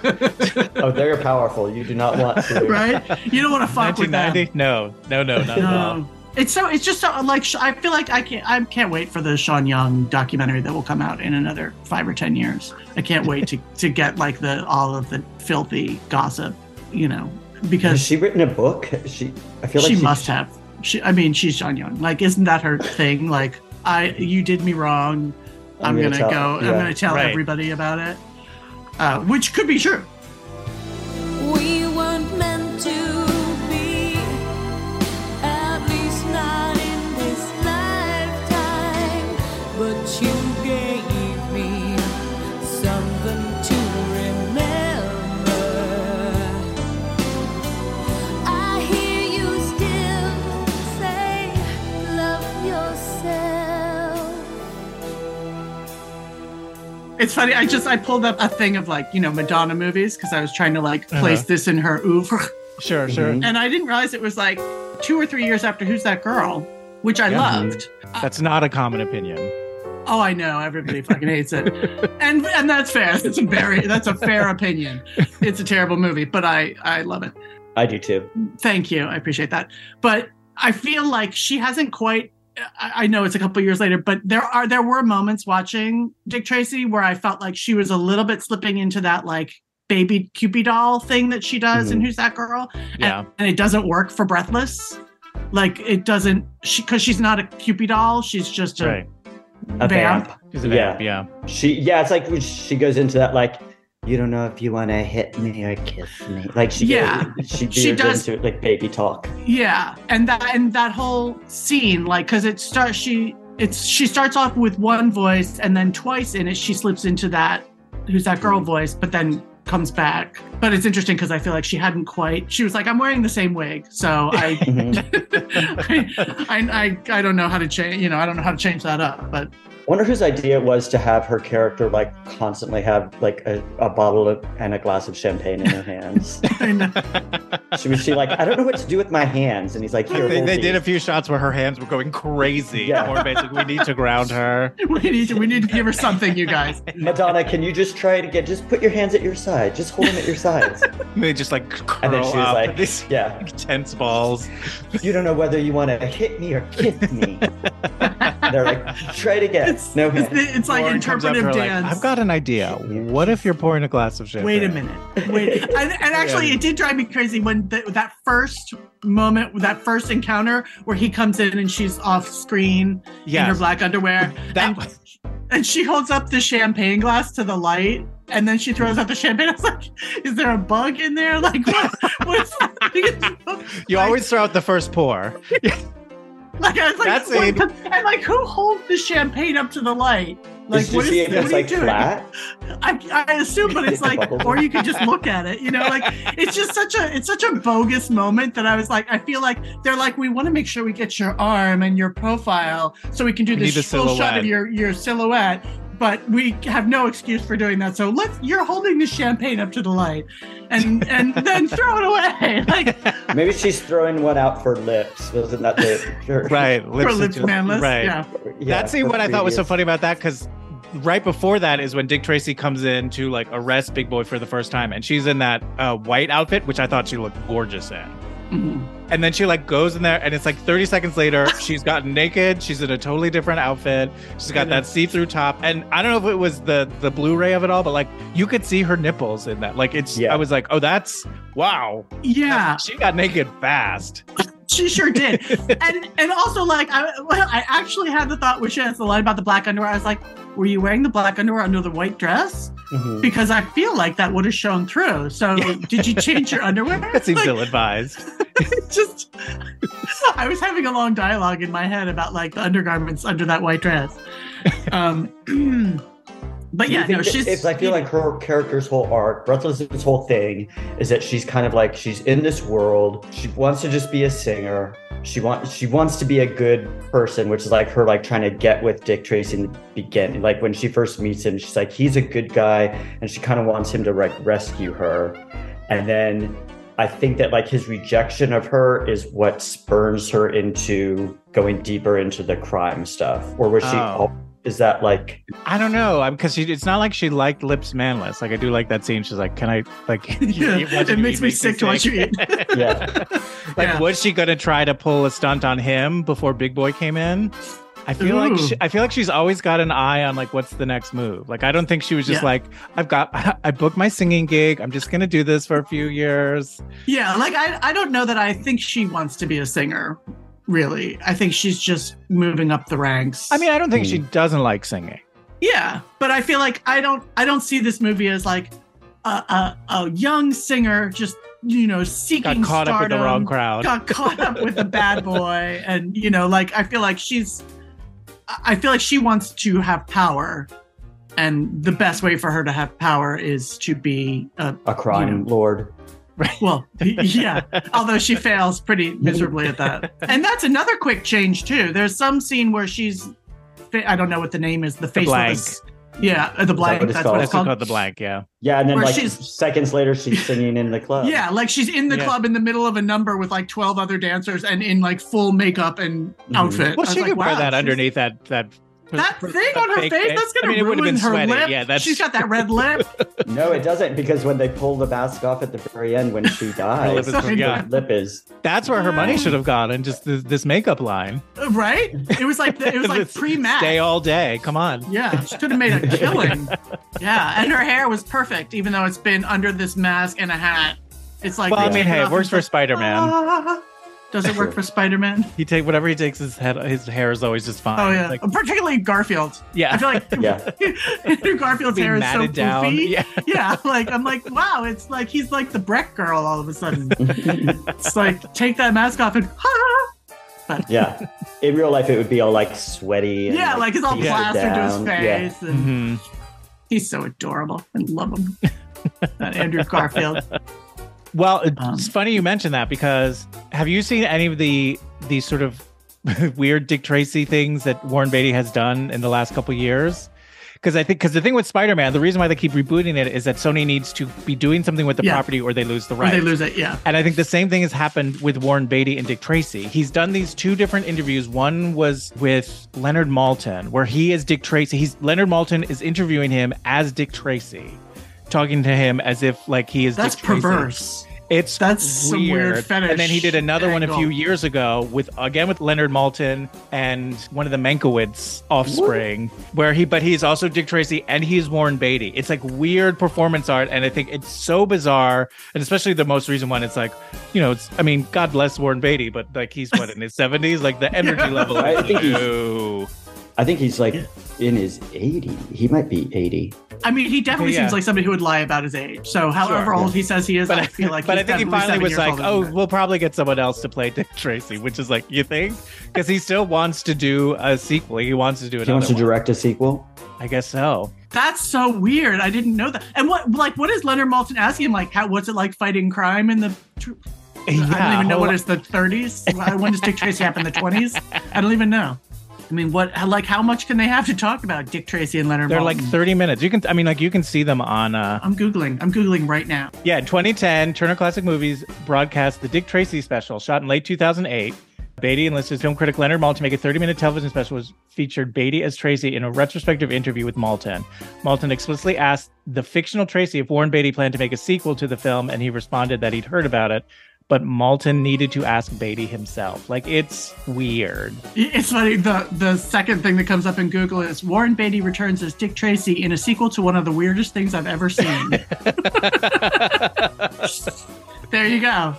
Oh, they're powerful. You do not want to. right you don't want to fuck with them No, no, no, not at all. No. It's so. It's just so like I feel like I can't. I can't wait for the Sean Young documentary that will come out in another five or ten years. I can't wait to to get like the all of the filthy gossip, you know, Has because she written a book? She. I feel like she must have. She. I mean, she's Sean Young. Like, isn't that her thing? Like, I you did me wrong. I'm, I'm gonna, gonna go. tell- I'm gonna tell Right. everybody about it, uh, which could be true. We weren't meant to It's funny. I just I pulled up a thing of like you know Madonna movies because I was trying to like place Uh-huh. this in her oeuvre. Sure, sure. Mhm. and I didn't realize it was like two or three years after Who's That Girl, which I Yeah. loved. That's not a common opinion. Oh, I know everybody fucking hates it, and and that's fair. It's a very that's a fair opinion. It's a terrible movie, but I I love it. I do too. Thank you, I appreciate that. But I feel like she hasn't quite. I I know it's a couple years later, but there are there were moments watching Dick Tracy where I felt like she was a little bit slipping into that like baby Cupid doll thing that she does in Mhm. Who's That Girl? Yeah. and, and it doesn't work for breathless like it doesn't she because she's not a cupid doll she's just a Right. A Vamp. vamp. She's a Yeah. vamp, yeah. She. Yeah, it's like she goes into that like. You don't know if you want to hit me or kiss me. Like she. Yeah. She, She does- into like baby talk. yeah and that and that whole scene like because it starts she it's she starts off with one voice and then twice in it she slips into that who's that girl mm-hmm. voice but then comes back but it's interesting because i feel like she hadn't quite she was like i'm wearing the same wig so i. I, I, I, I don't know how to change, you know, I don't know how to change that up, but wonder whose idea it was to have her character like constantly have like a, a bottle of, and a glass of champagne in her hands. I know. she was she like, I don't know what to do with my hands, and he's like, Here, They, they did a few shots where her hands were going crazy. Yeah. Or basically, we need to ground her. we need to we need to give her something, you guys. Madonna, can you just try it again? Just put your hands at your side. Just hold them at your sides. And they just like curl And then she was up like, these Yeah, tense balls. you don't know whether you want to hit me or kiss me. They're like, try it again. It's, no it's, it's like Lauren comes up to interpretive her like, dance. I've got an idea. What if you're pouring a glass of champagne? Wait a minute. Wait. And, and actually, it did drive me crazy when the, that first moment, that first encounter where he comes in and she's off screen in her black underwear. That and, and she holds up the champagne glass to the light. And then she throws out the champagne. I was like, "Is there a bug in there? Like, what? What's happening?" You Like- always throw out the first pour. Like I was like, That's what- and like, who holds the champagne up to the light? Like, is, what you see is, if what it's are you like doing? flat? I, I assume, but it's like, or you could just look at it, you know, like it's just such a, it's such a bogus moment that I was like, I feel like they're like, we want to make sure we get your arm and your profile so we can do We this need full shot of your your silhouette. But we have no excuse for doing that. So let's, you're holding the champagne up to the light, and and then throw it away, like Maybe she's throwing one out for lips. Wasn't that the her- right. for lips lips Manlis. Right. Yeah. Yeah, That's the for what I thought was so funny about that because right before that is when Dick Tracy comes in to like arrest Big Boy for the first time, and she's in that uh, white outfit, which I thought she looked gorgeous in. Mhm. And then she like goes in there, and it's like 30 seconds later, she's gotten naked. She's in a totally different outfit. She's got that see-through top, and I don't know if it was the the Blu-ray of it all, but like you could see her nipples in that. Like it's, Yeah. I was like, oh, that's wow. Yeah. she got naked fast. She sure did. and and also like I well, I actually had the thought when she has the line about the black underwear. I was like, were you wearing the black underwear under the white dress? Mhm. Because I feel like that would have shown through. So did you change your underwear? That seems Like, ill advised. just I was having a long dialogue in my head about like the undergarments under that white dress. Um but yeah, no, she's it's, I feel like her character's whole arc, Breathless's whole thing, is that she's kind of like she's in this world. She wants to just be a singer. She wants she wants to be a good person, which is like her like trying to get with Dick Tracy in the beginning. Like when she first meets him, she's like he's a good guy, and she kind of wants him to like rescue her. And then I think that like his rejection of her is what spurns her into going deeper into the crime stuff. Or was she? Oh. Is that like? I don't know. I'm because. It's not like she liked lips Manlis. Like I do like that scene. She's like, "Can I like?" Yeah, it you makes me sick to watch you eat. Yeah. like, Yeah. was she gonna try to pull a stunt on him before Big Boy came in? I feel like she, I feel like she's always got an eye on like what's the next move. Like I don't think she was just Yeah. like, "I've got I booked my singing gig. I'm just gonna do this for a few years." Yeah, like I, I don't know that I think she wants to be a singer. Really, I think she's just moving up the ranks. I mean, I don't think Hmm. she doesn't like singing. yeah, but I feel like I don't, I don't see this movie as like a a, a young singer just you know seeking Got caught up with the wrong crowd. got caught up with a bad boy, and you know, like I feel like she's, I I feel like she wants to have power, and the best way for her to have power is to be a a crime You know. lord. Well, yeah. Although she fails pretty miserably at that. And that's another quick change too. There's some scene where she's I don't know what the name is, the face blank. with the, yeah, uh, the blank. what that's called? what That's it's called. called the blank. Yeah. Yeah, and then Where like she's- seconds later, she's singing in the club. Yeah, like she's in the Yeah. club in the middle of a number with like 12 other dancers and in like full makeup and Mhm. outfit. Well, I was she like, could wear wow, that underneath that that That that thing on her fake face, that's gonna mean, it ruin been her sweaty. lip. Yeah, that's She's got that red lip. No, it doesn't because when they pull the mask off at the very end when she dies, lip is the yeah. lip is That's where her money should have gone, and just this, this makeup line. right? It was like it was like pre-match. Stay all day. Come on. Yeah, she could have made a killing. Yeah, and her hair was perfect, even though it's been under this mask and a hat. It's like Well, I they mean, hey, it works for Spider Man. "Ah." Does it work for Spider Man? He take whatever he takes his head. His hair is always just fine. Oh yeah, Like, particularly Garfield. Yeah, I feel like yeah. Andrew Garfield's Being hair is so matted down. poofy. Yeah. Yeah, like I'm like, wow, it's like he's like the Breck girl all of a sudden. it's like take that mask off and ha. yeah. In real life, it would be all like sweaty. And, yeah, like it's all pasted plastered to his down. Yeah. face, and Mhm. he's so adorable. I love him. Andrew Garfield. Well, Um, it's funny you mentioned that because have you seen any of the the sort of weird Dick Tracy things that Warren Beatty has done in the last couple years. Because I think because the thing with Spider Man, the reason why they keep rebooting it is that Sony needs to be doing something with the Yeah. property or they lose the Or rights. they lose it. Yeah. And I think the same thing has happened with Warren Beatty and Dick Tracy. He's done these two different interviews. One was with Leonard Maltin, where he is Dick Tracy. He's Leonard Maltin is interviewing him as Dick Tracy, talking to him as if like he is. That's perverse. It's That's some weird fetish And then he did another one a few years ago with again with Leonard Maltin and one of the Mankiewicz offspring, where he but he's also Dick Tracy and he's Warren Beatty. It's like weird performance art, and I think it's so bizarre, and especially the most recent one. It's like, you know, it's I mean, God bless Warren Beatty, but like he's what in his seventies, like the energy level. I think he's- I think he's like in his 80. He might be 80. I mean, he definitely Yeah. seems like somebody who would lie about his age. So, however Sure. old he says he is, But I feel like. but I think he finally was like, "Oh, than we'll probably get someone else to play Dick Tracy," which is like, you think? Because he still wants to do a sequel. He wants to do another. He wants to one. direct a sequel. I guess so. That's so weird. I didn't know that. And what, like, what is Leonard Maltin asking? Like, how, what's it like fighting crime in the? tr- I don't even know hold what on. the 30s. when does Dick Tracy happen? The 20s? I don't even know. I mean, what? Like, how much can they have to talk about Dick Tracy and Leonard? They're like 30 minutes. You can, I mean, like you can see them on. uh I'm googling. I'm googling right now. Yeah, 2010, Turner Classic Movies broadcast the Dick Tracy special, shot in late 2008. Beatty enlisted film critic Leonard Maltin to make a 30-minute television special, which featured Beatty as Tracy in a retrospective interview with Maltin. Maltin explicitly asked the fictional Tracy if Warren Beatty planned to make a sequel to the film, and he responded that he'd heard about it, but Maltin needed to ask Beatty himself. Like it's weird. It's funny. The the second thing that comes up in Google is Warren Beatty returns as Dick Tracy in a sequel to one of the weirdest things I've ever seen. there you go.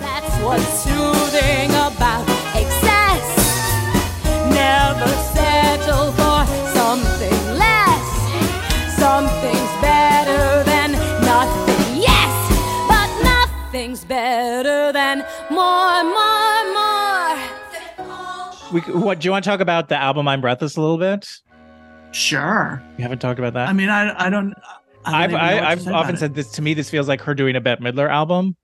That's what's soothing about excess. Never settle for something less. Something's We, what do you want to talk about the album "I'm Breathless" a little bit? Sure. You haven't talked about that. I mean, I I don't. I I've don't even know what I, to I've say about often it. said this to me. This feels like her doing a Bette Midler album,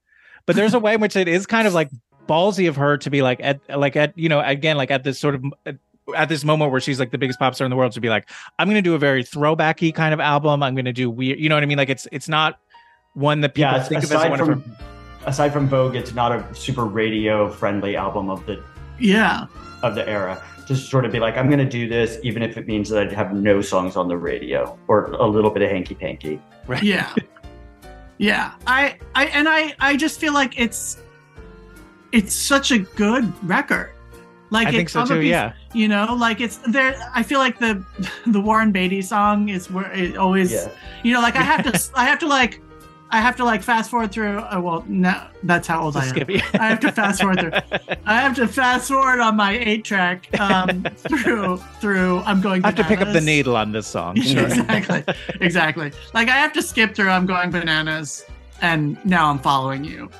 but there's a way in which it is kind of like ballsy of her to be like at like at you know again like at this sort of at this moment where she's like the biggest pop star in the world to be like I'm going to do a very throwbacky kind of album. I'm going to do weird. You know what I mean? Like it's it's not one that people Yeah, think of as aside one of from her. aside from Vogue, it's not a super radio friendly album of the Yeah. of the era. Just sort of be like, I'm going to do this, even if it means that I have no songs on the radio or a little bit of hanky panky. Right. yeah yeah i i and i i just feel like it's it's such a good record like I think it's so other too. Yeah. you know like it's there i feel like the the warren beatty song is where it always Yeah. you know like i have to i have to like i have to like fast forward through uh, well no that's how old i am I have to fast forward through. I have to fast forward on my eight track um, through through. I'm going. I have to pick up the needle on this song. exactly, exactly. Like I have to skip through. I'm going bananas, and now I'm following you.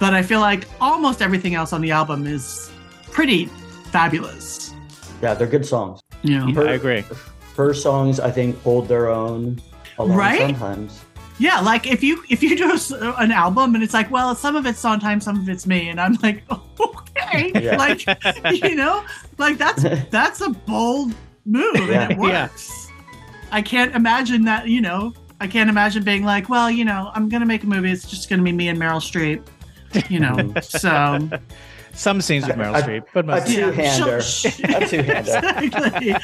But I feel like almost everything else on the album is pretty fabulous. Yeah, they're good songs. Yeah, I agree. Her songs, I think, hold their own. Along Right? Sometimes. Yeah. Like if you if you do a s an album and it's like, well, some of it's Sondheim, some of it's me, and I'm like, okay, Yeah. like you know, like that's that's a bold move Yeah. and it Yeah. works. I can't imagine that, you know, I can't imagine being like, well, you know, I'm gonna make a movie, it's just gonna be me and Meryl Streep. You know, so Some scenes with Meryl I- Streep, but most. do- yeah, Two-hander. she'll- A two-hander. exactly.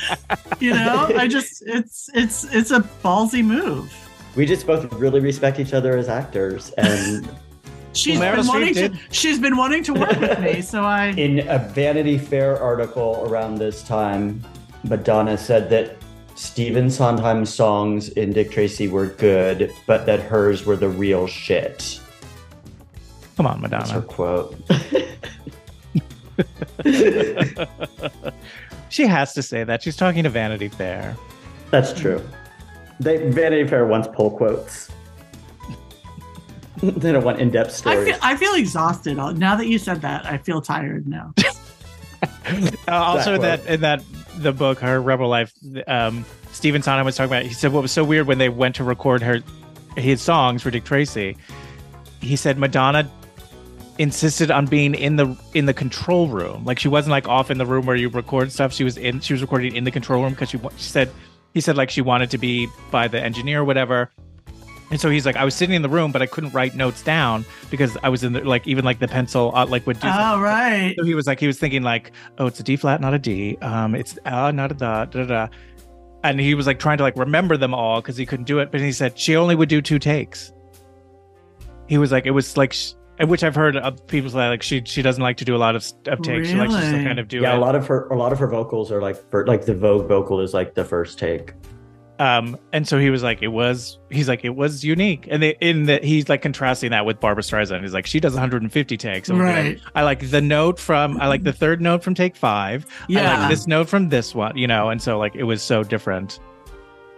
You know, I just it's it's it's a ballsy move. We just both really respect each other as actors. And She's Well, Meryl been Streep wanting to she's been wanting to work with me, so I in a Vanity Fair article around this time, Madonna said that Stephen Sondheim's songs in Dick Tracy were good, but that hers were the real shit. Come on, That's her quote. She has to say that. She's talking to Vanity Fair. That's true. They Vanity Fair wants pull quotes. they don't want in-depth I stories. feel I feel exhausted. Now that you said that, I feel tired now. Uh, also, quote. that in that the book, her Rebel Life, um, Stephen Sondheim was talking about. He said what was so weird when they went to record her his songs for Dick Tracy. He said Madonna insisted on being in the in the control room. Like she wasn't like off in the room where you record stuff. She was in she was recording in the control room because she, she said he said like she wanted to be by the engineer or whatever. And so he's like, I was sitting in the room, but I couldn't write notes down because I was in the like even like the pencil uh, like would do. Oh, right. So he was like, he was thinking like, oh, it's a D flat, not a D. Um, it's uh, not a da da da. da. And he was like trying to like remember them all because he couldn't do it. But he said she only would do two takes. He was like, it was like, sh- which I've heard of people say like she she doesn't like to do a lot of, of takes. She likes to kind of do yeah, it. a lot of her a lot of her vocals are like for, like the Vogue vocal is like the first take. Um, and so he was like, it was. He's like, it was unique, and they, in that he's like contrasting that with Barbra Streisand. He's like, she does 150 takes. And Right. like, I like the note from, I like the third note from take five. Yeah. I Yeah. like this note from this one, you know. And so like, it was so different.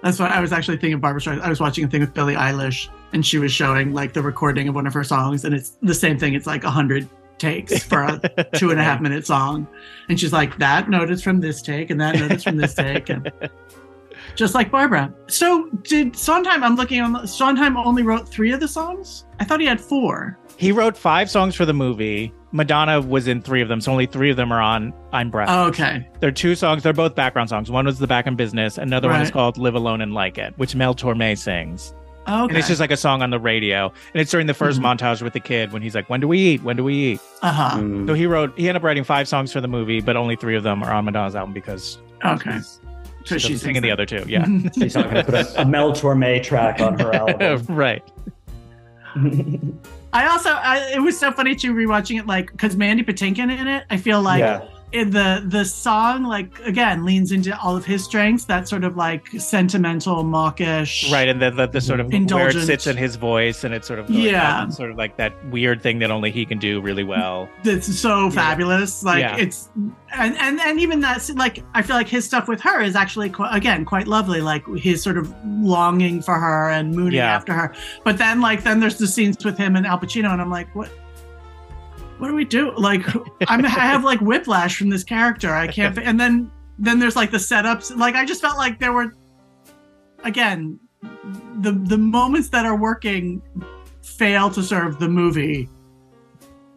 That's why I was actually thinking of Barbra Streisand. I was watching a thing with Billie Eilish, and she was showing like the recording of one of her songs, and it's the same thing. It's like a hundred takes for a two and a half minute song, and she's like, "That note is from this take, and that note is from this take," and just like Barbara. So did Sondheim? I'm looking on. Sondheim only wrote three of the songs. I thought he had four. He wrote five songs for the movie. Madonna was in three of them, so only three of them are on I'm Breathless. Oh, okay. They're two songs. They're both background songs. One was the Back in Business. Another one is called Live Alone and Like It, which Mel Torme sings. Okay. And it's just like a song on the radio. And it's during the 1st Mhm. montage with the kid when he's like, "When do we eat? When do we eat?" uh huh. Mm. So he wrote. He ended up writing five songs for the movie, but only three of them are on Madonna's album because Okay. she's, So she's she's singing the other two. Yeah, She's not going to put a, a Mel Torme track on her album. right. I also, I, it was so funny too rewatching it, like because Mandy Patinkin in it. I feel like yeah, in the the song, like again, leans into all of his strengths. That sort of like sentimental, mawkish, Right, and then the, the sort of where it sits in his voice, and it's sort of like Yeah. that- sort of like that weird thing that only he can do really well. That's so fabulous. Like Yeah. it's, and and and even that, like I feel like his stuff with her is actually quite, again quite lovely. Like his sort of longing for her and mooning Yeah. after her. But then like then there's the scenes with him and Al Pacino, and I'm like, what? What do we do? Like I'm, I have like whiplash from this character. I can't. And then then there's like the setups. Like I just felt like there were, again, the the moments that are working fail to serve the movie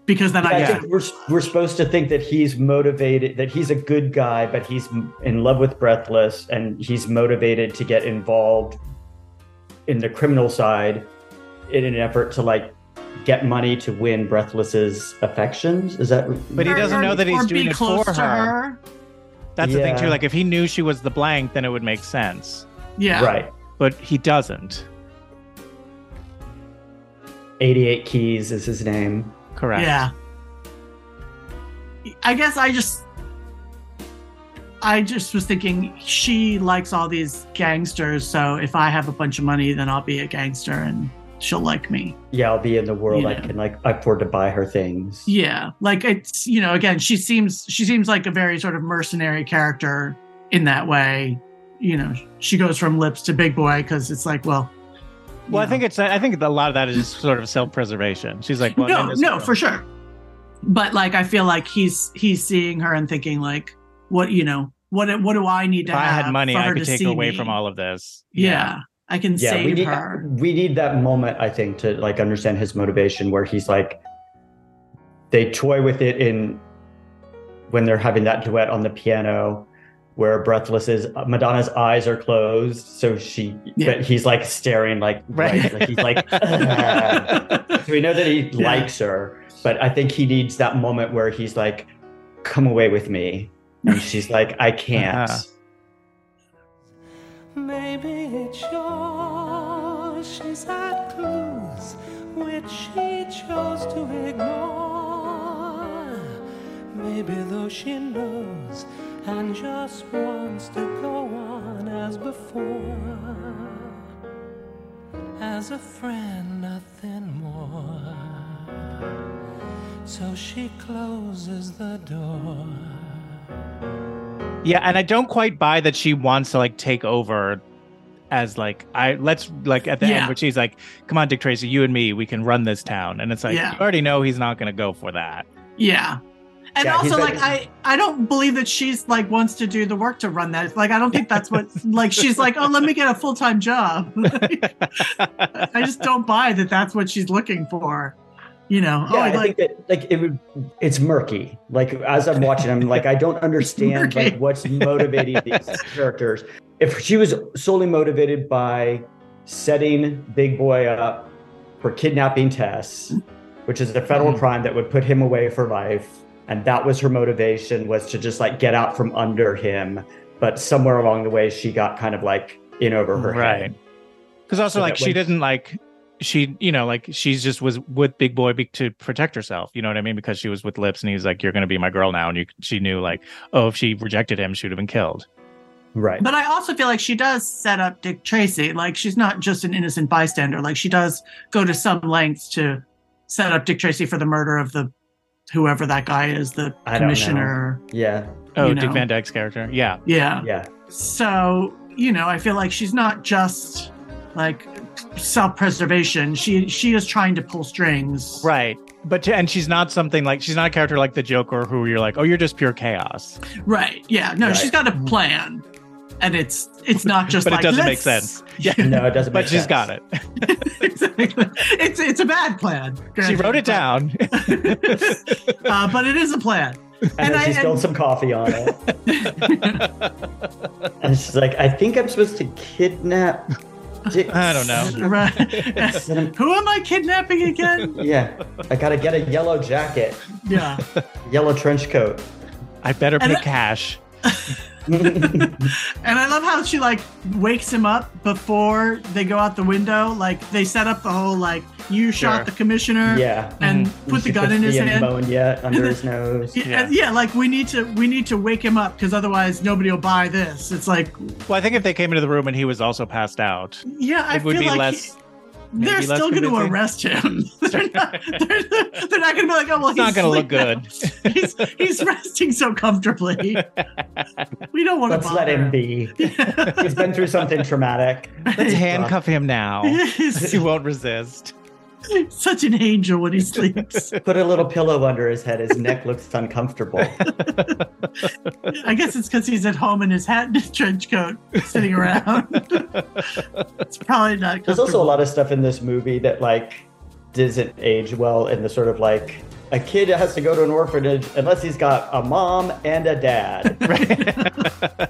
because then I I think we're we're supposed to think that he's motivated, that he's a good guy, but he's in love with Breathless, and he's motivated to get involved in the criminal side in an effort to like get money to win Breathless's affections. Is that? But he doesn't know that he's or doing be it close for to her. That's the thing too. Like if he knew she was the blank, then it would make sense. Yeah. right. But he doesn't. 88 Keys is his name. Correct. Yeah. I guess I just I just was thinking she likes all these gangsters, so if I have a bunch of money, then I'll be a gangster and she'll like me. Yeah, I'll be in the world. I Yeah. can like afford to buy her things. Yeah. Like it's you know, again, she seems she seems like a very sort of mercenary character in that way. You know, she goes from lips to big boy because it's like, well, Well, I think it's. I think a lot of that is just sort of self-preservation. She's like, well, no, no, world- for sure. But like, I feel like he's he's seeing her and thinking like, what you know, what what do I need to If I have had money, for I could take away me? from all of this. Yeah, I can Yeah, we save need her. we need that moment. I think to like understand his motivation, where he's like, they toy with it in when they're having that duet on the piano, where Breathless is Madonna's eyes are closed, so she, Yeah. but he's like staring like Right. right, like he's like. "Ugh." so we know that he Yeah. likes her, but I think he needs that moment where he's like, "Come away with me," and she's like, "I can't." Uh-huh. Maybe yours. She's had clues which she chose to ignore. Maybe though she knows and just wants to go on as before. As a friend, nothing more. So she closes the door. Yeah, and I don't quite buy that she wants to like take over as like I let's like at the Yeah. end where she's like, "Come on, Dick Tracy, you and me, we can run this town," and it's like Yeah. you already know he's not going to go for that. Yeah. And Yeah, also, like- like, I, I don't believe that she's like wants to do the work to run that. Like, I don't think that's what. like, she's like, oh, let me get a full time job. I just don't buy that. That's what she's looking for. You know, Yeah, oh, I like think that like it would. It's murky. Like as I'm watching, I'm like, I don't understand like what's motivating these characters. If she was solely motivated by setting Big Boy up for kidnapping Tess, which is a federal Mm-hmm. Mhm. crime that would put him away for life, and that was her motivation was to just like get out from under him. But somewhere along the way, she got kind of like in over her Right. head. Because also, So like, she when- didn't like she, you know, like she's just was with Big Boy be- to protect herself. You know what I mean? Because she was with Lips, and he's like, "You're going to be my girl now," and you, she knew like, oh, if she rejected him, she would have been killed. Right. But I also feel like she does set up Dick Tracy. Like she's not just an innocent bystander. Like she does go to some lengths to set up Dick Tracy for the murder of the whoever that guy is, the I commissioner. Yeah. Oh, You Dick. Van Dyke's character, yeah, Yeah. Yeah. So, you know, I feel like she's not just like self-preservation. She she is trying to pull strings. right. But and she's not something like she's not a character like the Joker, who you're like, oh, you're just pure chaos. Right. Yeah. No, Right. she's got a mm-hmm. plan. And it's it's not just But it doesn't make sense. Yeah, No, it doesn't. but make she's sense. got it. exactly. It's it's a bad plan. She wrote it But- down. uh, but it is a plan. And, And then I- she spilled and- some coffee on it. and she's like, I think I'm supposed to kidnap Dick. I don't know. Right. Who am I kidnapping again? Yeah. I gotta get a yellow jacket, Yeah. yellow trench coat. I better And pay I- cash. And I love how she like wakes him up before they go out the window. Like they set up the whole like you shot Sure. the commissioner yeah. and Mhm. put the gun in his the hand. ammonia under his nose. Yeah, Yeah. yeah, like we need to we need to wake him up because otherwise nobody will buy this. It's like Well, I think if they came into the room and he was also passed out, yeah, I it would feel be like less. he- maybe they're still going to arrest him. they're not, they're, they're not going to be like, oh well, It's not gonna look good. he's he's resting so comfortably. we don't want to Let's let him be. He's been through something traumatic. Let's handcuff him now. He won't resist. such an angel when he sleeps. Put a little pillow under his head. His neck looks uncomfortable. I guess it's because he's at home in his hat and his trench coat, sitting around. it's probably not. There's also a lot of stuff in this movie that like doesn't age well in the sort of like a kid has to go to an orphanage unless he's got a mom and a dad. Right.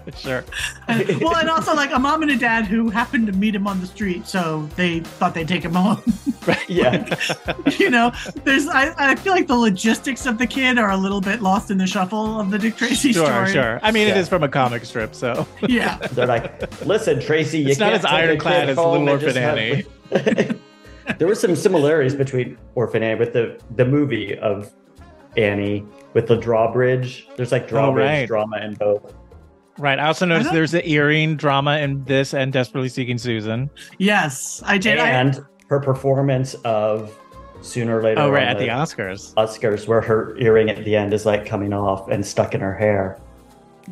sure. And- well, and also like a mom and a dad who happened to meet him on the street, so they thought they'd take him home. right. yeah. you know, there's I, I feel like the logistics of the kid are a little bit lost in the shuffle of the Dick Tracy Sure, story. sure. sure. I mean, it Yeah. is from a comic strip, so Yeah. They're like, listen, Tracy, you It's not can't as take a ironclad kid as home Little and just Orphan have- there were some similarities between Orphan Annie with the the movie of Annie with the drawbridge. There's like oh, drawbridge right. drama in both. right. I also noticed don't- there's the earring drama in this and Desperately Seeking Susan. Yes, I did. I, and her performance of sooner or later Oh, right on at the Oscars. Oscars, where her earring at the end is like coming off and stuck in her hair.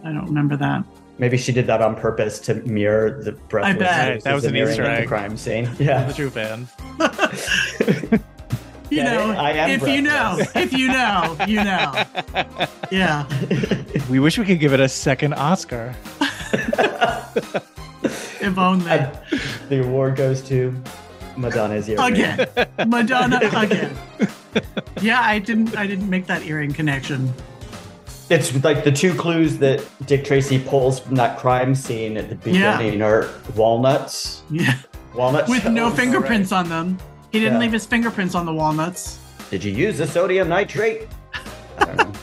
I don't remember that. Maybe she did that on purpose to mirror the breathless. bet. noses That was an earring Easter at the egg. crime scene. yeah the Yeah, true fan. You Get know. I am if you know, if you know, you know. Yeah. We wish we could give it a second Oscar. If only. And the award goes to Madonna's earring. again. Madonna again. Yeah, I didn't I didn't make that earring connection. It's like the two clues that Dick Tracy pulls from that crime scene at the Yeah. beginning are walnuts. Yeah. Walnuts. With no fingerprints on them. He didn't Yeah. leave his fingerprints on the walnuts. Did you use the sodium nitrate? I don't know.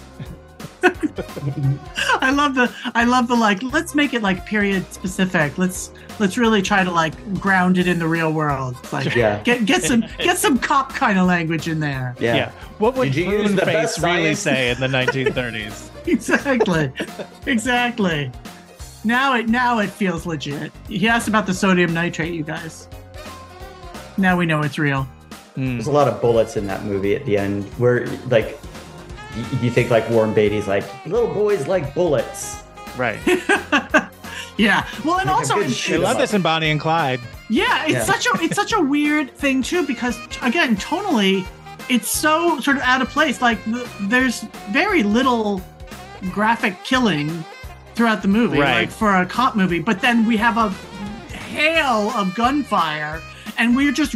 I love the I love the like let's make it like period specific. Let's let's really try to like ground it in the real world. Like Yeah. get get some get some cop kind of language in there. Yeah. yeah. What would Did you use the Face really say in the 1930s? Exactly. exactly. Now it now it feels legit. He asked about the sodium nitrate, you guys. Now we know it's real. Hmm. There's a lot of bullets in that movie at the end where, like, y- you think, like, Warren Beatty's like, little boys like bullets. Right. Yeah. Well, and Make a also good it- shoot They love up. this in Bonnie and Clyde. Yeah, it's Yeah. such a it's such a weird thing too because again, tonally, it's so sort of out of place. Like th- there's very little graphic killing throughout the movie, Right. like for a cop movie. But then we have a hail of gunfire, and we're just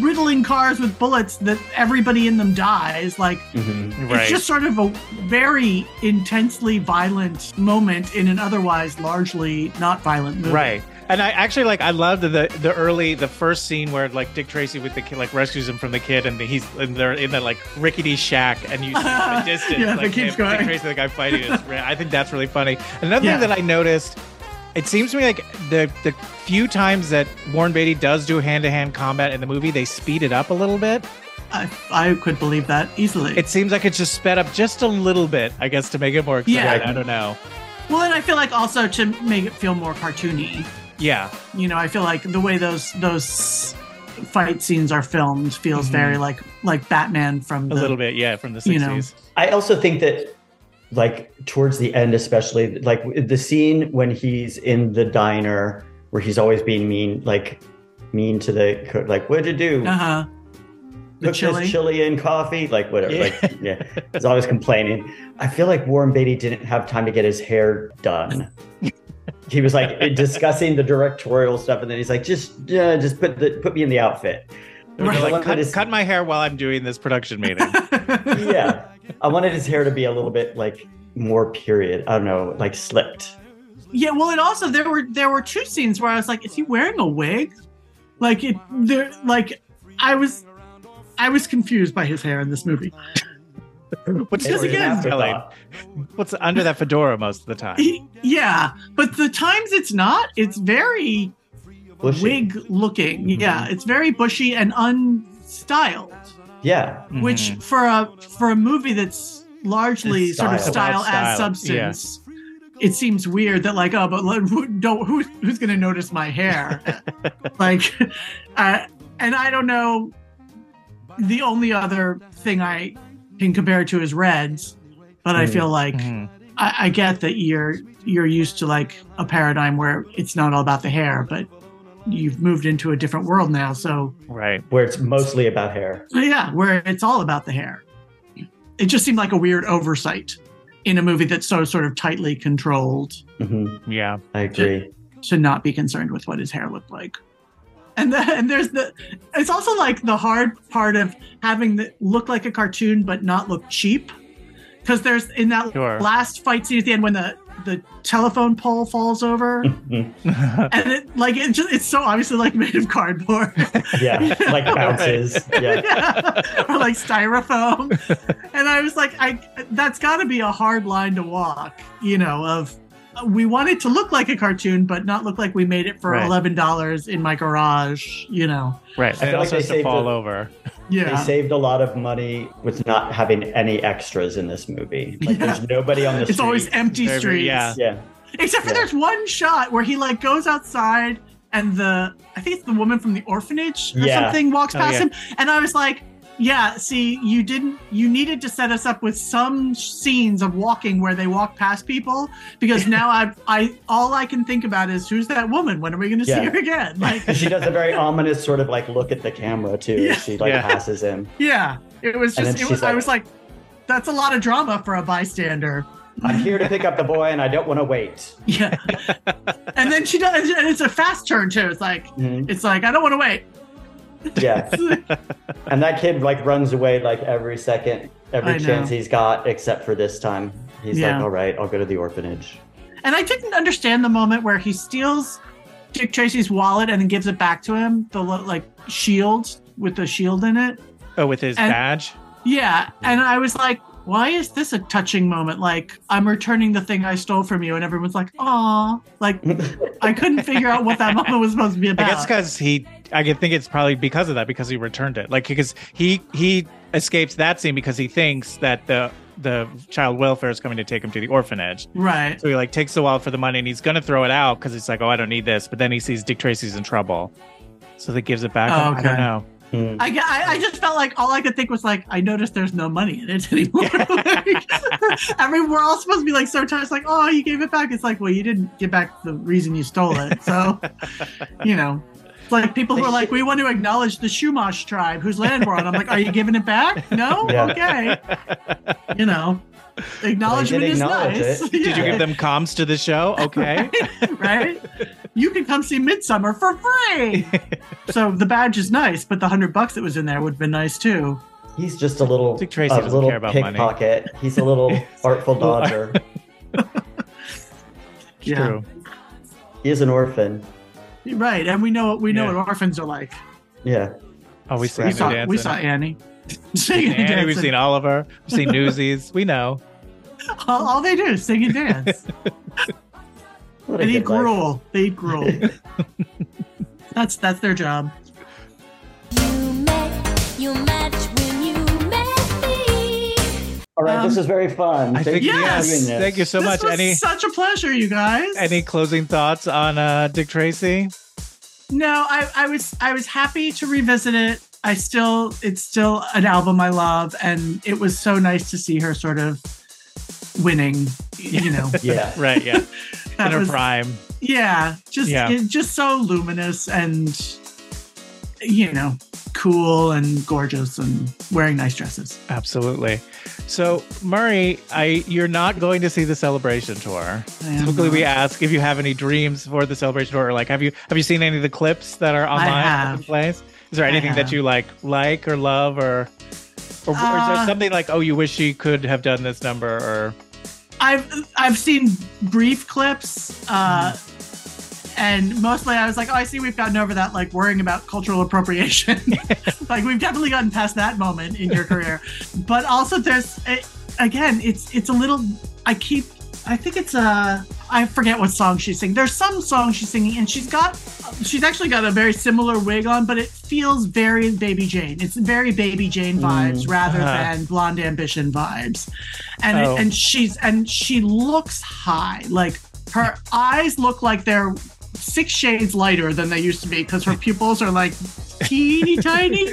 riddling cars with bullets that everybody in them dies. Like Mhm. Right. it's just sort of a very intensely violent moment in an otherwise largely not violent movie. Right. And I actually like I loved the the early the first scene where like Dick Tracy with the kid like rescues him from the kid and he's and they're in that like rickety shack and you see from the distance Yeah, that like keeps him, going. Dick Tracy the guy fighting is I think that's really funny. Another Yeah. thing that I noticed it seems to me like the the few times that Warren Beatty does do hand to hand combat in the movie, they speed it up a little bit. I, I could believe that easily. It seems like it's just sped up just a little bit, I guess, to make it more exciting. Yeah. I don't know. well, and I feel like also to make it feel more cartoony. Yeah. You know, I feel like the way those those fight scenes are filmed feels Mhm. very like like Batman from A little bit, yeah, from the you know. 60s. I also think that, like towards the end, especially like the scene when he's in the diner where he's always being mean, like mean to the cook, like what'd you do? Uh huh. The Cook this chili. chili and coffee, like whatever. Yeah. Like yeah, he's always complaining. I feel like Warren Beatty didn't have time to get his hair done. he was like discussing the directorial stuff, and then he's like, just yeah, just put the put me in the outfit. They're like, cut, his- cut my hair while I'm doing this production meeting. yeah, I wanted his hair to be a little bit like more period. I don't know, like slicked. Yeah, well, and also there were there were two scenes where I was like, "Is he wearing a wig?" Like it, there, like I was, I was confused by his hair in this movie. What's Because It was again- What's under that fedora most of the time? He- yeah, but the times it's not, it's very Bushy. wig looking. Mhm. Yeah, it's very bushy and unstyled, Yeah, which Mhm. for a for a movie that's largely It's sort of style. style, as style, substance. It seems weird that like oh but who, don't who, who's gonna notice my hair like uh, and I don't know the only other thing I can compare it to is Reds but I Mhm. feel like Mhm. I, I get that you're you're used to like a paradigm where it's not all about the hair, but you've moved into a different world now. So Right. where it's mostly about hair. yeah, where it's all about the hair. It just seemed like a weird oversight in a movie that's so sort of tightly controlled hmm Yeah. I agree. to not be concerned with what his hair looked like. And then and there's the it's also like the hard part of having the look like a cartoon but not look cheap. Because there's in that Sure. last fight scene at the end when the the telephone pole falls over and it like it just it's so obviously like made of cardboard Yeah, like bounces. Yeah. Yeah. or like styrofoam and i was like i that's got to be a hard line to walk you know of Uh, we want it to look like a cartoon but not look like we made it for Right. $11 in my garage you know right. I And it like also they has to saved fall the- over. They yeah saved a lot of money with not having any extras in this movie. Like Yeah. there's nobody on the it's always empty Very- streets yeah. Yeah. except for Yeah. there's one shot where he like goes outside and the i think it's the woman from the orphanage or Yeah. something walks Oh, past yeah. him and i was like yeah see you didn't you needed to set us up with some scenes of walking where they walk past people because now i i all i can think about is who's that woman when are we going to see her again like she does a very ominous sort of like look at the camera too. Yeah. She like Yeah. passes him. yeah it was just it was, she's i was like that's a lot of drama for a bystander I'm here to pick up the boy, and I don't want to wait. yeah and then she does and it's a fast turn too it's like Mhm. it's like i don't want to wait Yeah, and that kid like runs away like every second, every I know. chance he's got, except for this time. He's Yeah. like, "All right, I'll go to the orphanage." And I didn't understand the moment where he steals Dick Tracy's wallet and then gives it back to him, the like shield with the shield in it. Oh, with his And- badge? Yeah, and I was like, why is this a touching moment? Like I'm returning the thing I stole from you, and everyone's like, "Aw!" Like I couldn't figure out what that moment was supposed to be about. I about. guess because he, I could think it's probably because of that, because he returned it. Like, because he he escapes that scene because he thinks that the the child welfare is coming to take him to the orphanage. right. So he like takes a while for the money and he's gonna throw it out because he's like, oh, I don't need this. But then he sees Dick Tracy's in trouble, so he gives it back. Oh, I don't know. Hmm. I, I I just felt like all I could think was like I noticed there's no money in it anymore. like, I mean, we're all supposed to be like so touched, like oh you gave it back. It's like well you didn't give back the reason you stole it, so you know. It's like people who are like, we want to acknowledge the Chumash tribe whose land we're on. I'm like, are you giving it back? No? Yeah. Okay. You know. Acknowledgement is acknowledge nice. it. Did you give them comms to the show? Okay. right? You can come see Midsummer for free. so the badge is nice, but the hundred bucks that was in there would have been nice too. He's just a little, Dick Tracy a doesn't little care about money. pickpocket. He's a little artful dodger. Yeah. True. He is an orphan. Right, and we know we know Yeah. what orphans are like. Yeah. Oh, we We saw and we saw Annie. Singing and Annie, we've seen Oliver. We've seen Newsies. We know. all, all they do is sing and dance. What a and eat good life. gruel. They eat gruel. that's that's their job. You met, you match All right, this Um, is very fun. I Thank think you yes. Thank you so this much. was Any such a pleasure, you guys. any closing thoughts on uh, Dick Tracy? No, I, I was I was happy to revisit it. I still it's still an album I love, and it was so nice to see her sort of winning. You know, Yeah. Right. Yeah. In her was prime. yeah, just Yeah. it, just so luminous and you know cool and gorgeous and wearing nice dresses. Absolutely. So Merry, I you're not going to see the celebration tour. Typically, we ask if you have any dreams for the celebration tour. Or like, have you have you seen any of the clips that are online have. in place? Is there anything that you like, like or love, or or, or is there Uh, something like, oh, you wish she could have done this number, or I've I've seen brief clips, uh, and mostly I was like, oh, I see we've gotten over that, like worrying about cultural appropriation. like we've definitely gotten past that moment in your career. but also, there's it, again, it's it's a little. I keep. I think it's a. I forget what song she's singing. There's some song she's singing, and she's got. She's actually got a very similar wig on, but it feels very Baby Jane. It's very Baby Jane vibes rather Uh-huh. than Blonde Ambition vibes, and Oh. and she's and she looks high. Like her eyes look like they're six shades lighter than they used to be because her pupils are like teeny tiny.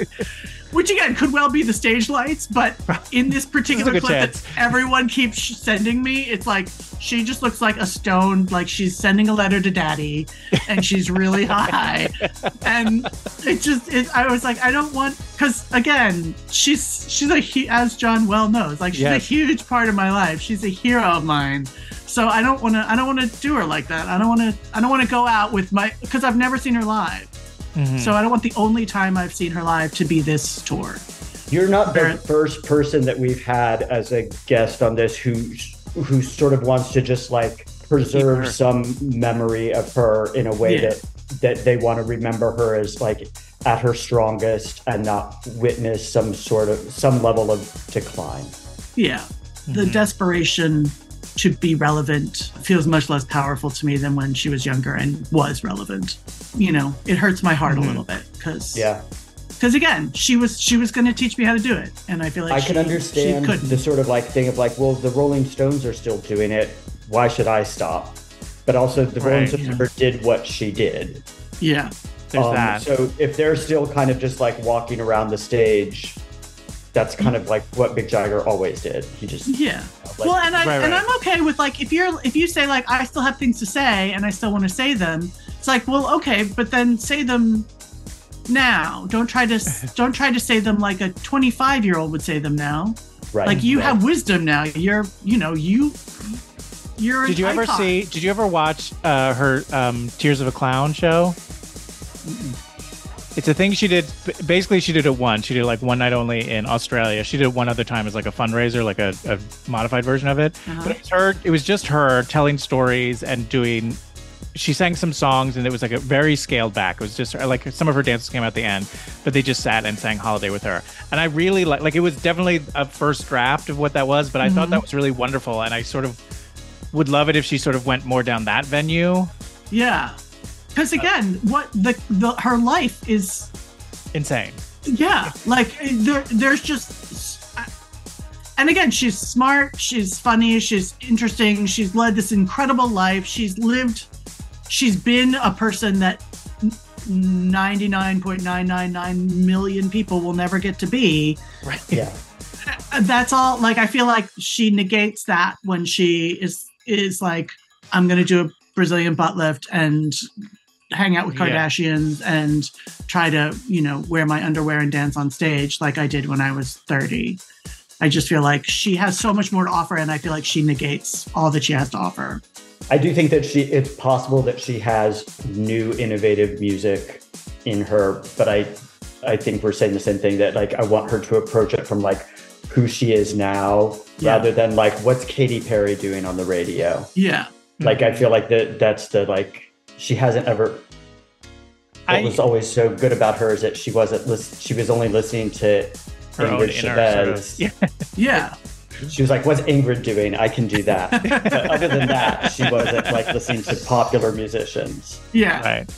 Which again could well be the stage lights, but in this particular clip chance. that everyone keeps sending me, it's like she just looks like a stone, like she's sending a letter to daddy, and she's really high, and it just, it, I was like, I don't want, because again, she's she's a as John well knows, like she's Yes. a huge part of my life. She's a hero of mine, so I don't want to, I don't want to do her like that. I don't want to, I don't want to go out with my, because I've never seen her live. Mhm. So I don't want the only time I've seen her live to be this tour. You're not the Very- first person that we've had as a guest on this who who sort of wants to just like preserve her. some memory of her in a way Yeah. that that they want to remember her as like at her strongest and not witness some sort of some level of decline. Yeah. The Mhm. desperation to be relevant feels much less powerful to me than when she was younger and was relevant. You know, it hurts my heart Mhm. a little bit because Yeah. because again, she was she was going to teach me how to do it, and I feel like I she, can understand she couldn't. the sort of like thing of like, well, the Rolling Stones are still doing it. Why should I stop? But also, the Rolling Right, Stones yeah. never did what she did. yeah, There's Um, that. So if they're still kind of just like walking around the stage, that's kind of like what Mick Jagger always did. He just yeah. like, well, and I Right, and right. I'm okay with like if you're if you say like I still have things to say and I still want to say them. It's like well, okay, but then say them now. Don't try to don't try to say them like a 25 year old would say them now. right, like you right. have wisdom now you're you know you you're Did you ever icon. see? Did you ever watch uh, her um, Tears of a Clown show? It's a thing she did. Basically, she did it once. She did like one night only in Australia. She did it one other time as like a fundraiser, like a, a modified version of it. Uh-huh. But it was her. It was just her telling stories and doing. She sang some songs, and it was like a very scaled back. It was just like some of her dances came out at the end, but they just sat and sang "Holiday" with her. And I really like. Like it was definitely a first draft of what that was, but I thought that was really wonderful, and I sort of would love it if she sort of went more down that venue. yeah because again what the, the her life is Insane. yeah like there there's just and again she's smart she's funny she's interesting she's led this incredible life she's lived she's been a person that 99.999 million people will never get to be Right. yeah. that's all like i feel like she negates that when she is is like i'm gonna do a brazilian butt lift and hang out with Yeah. kardashians and try to you know wear my underwear and dance on stage like i did when i was 30 I just feel like she has so much more to offer, and I feel like she negates all that she has to offer. I do think that she it's possible that she has new innovative music in her, but I I think we're saying the same thing that like I want her to approach it from like who she is now Yeah. rather than like what's Katy Perry doing on the radio. Yeah, Like I feel like that that's the like she hasn't ever what I- was always so good about her is that she wasn't lis- she was only listening to Her own Ingrid inner sort of- Chavez. yeah. yeah, She was like, "What's Ingrid doing? I can do that." but other than that, she wasn't like listening to popular musicians. yeah, Right.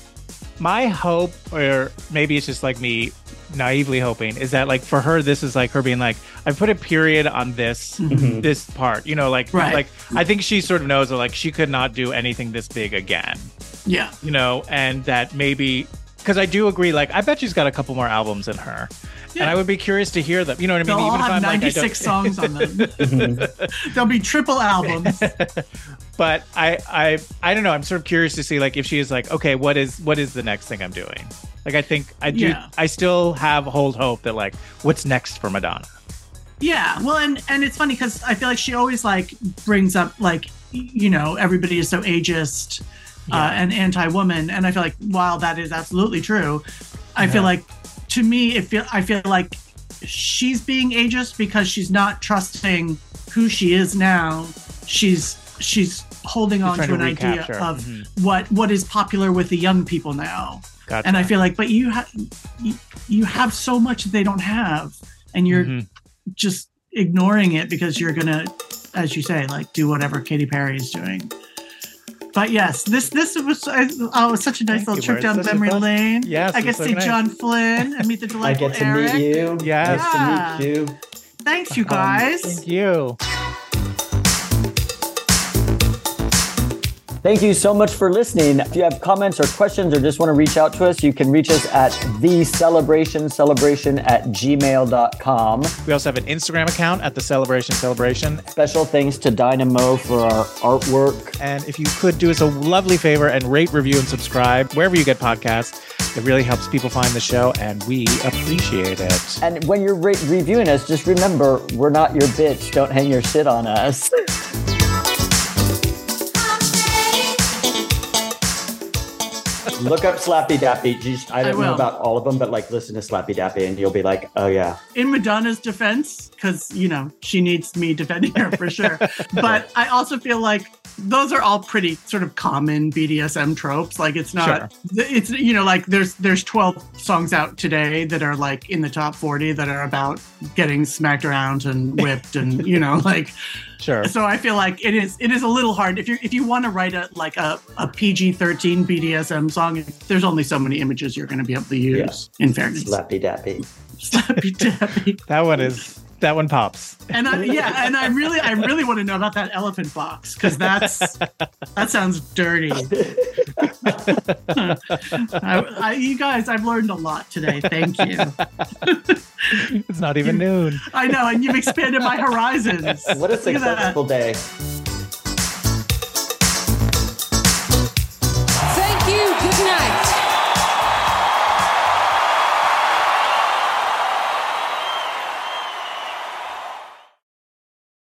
My hope, or maybe it's just like me naively hoping, is that like for her, this is like her being like, I put a period on this Mhm. this part. You know, like Right. like I think she sort of knows that like she could not do anything this big again. Yeah, You know, and that maybe because I do agree, like I bet she's got a couple more albums in her. And I would be curious to hear them. You know what I mean? They'll mean? all if have I'm like, I 96 songs on them. There'll be triple albums. but I, I, I don't know. I'm sort of curious to see like if she is like, okay, what is what is the next thing I'm doing? Like I think I do. Yeah. I still have hold hope that like what's next for Madonna. Yeah, well, and and it's funny because I feel like she always like brings up like you know everybody is so ageist uh, and anti-woman, and I feel like while that is absolutely true, I feel like to me it feel I feel like she's being ageist because she's not trusting who she is now. She's she's holding on to an idea recapture. of Mhm. what what is popular with the young people now Gotcha. and I feel like, but you have you, you have so much that they don't have, and you're Mhm. just ignoring it because you're gonna, as you say, like do whatever Katy Perry is doing. But yes, this this was oh, it was such a nice Thank little trip down memory lane. Yes, I get to so see nice. John Flynn and meet the delightful Eric. I get to Eric. meet you. Yes. Nice to meet you. Thanks, you Um, guys. Thank you. Thank you so much for listening. If you have comments or questions or just want to reach out to us, you can reach us at the celebration celebration at gmail.com. We also have an Instagram account at the Celebration Celebration. Special thanks to Dyna Moe for our artwork. And if you could do us a lovely favor and rate, review, and subscribe wherever you get podcasts, it really helps people find the show, and we appreciate it. And when you're re- reviewing us, just remember we're not your bitch. Don't hang your shit on us. Look up Slappy Dappy. Just, I I don't know about all of them, but like listen to Slappy Dappy and you'll be like, oh yeah. in Madonna's defense, because you know she needs me defending her for sure. but I also feel like those are all pretty sort of common BDSM tropes. Like it's not, it's you know like there's there's 12 songs out today that are like in the top 40 that are about getting smacked around and whipped and you know like Sure. so I feel like it is it is a little hard if you if you want to write a like a, a PG 13 BDSM song. There's only so many images you're going to be able to use. In fairness, Slappy Dappy. slappy dappy. That one is, that one pops. And I, yeah, and I really, I really want to know about that elephant box because that's that sounds dirty. I, I, you guys, I've learned a lot today. Thank you. it's not even you, noon. I know, and you've expanded my horizons. What a successful day. Thank you. Good night.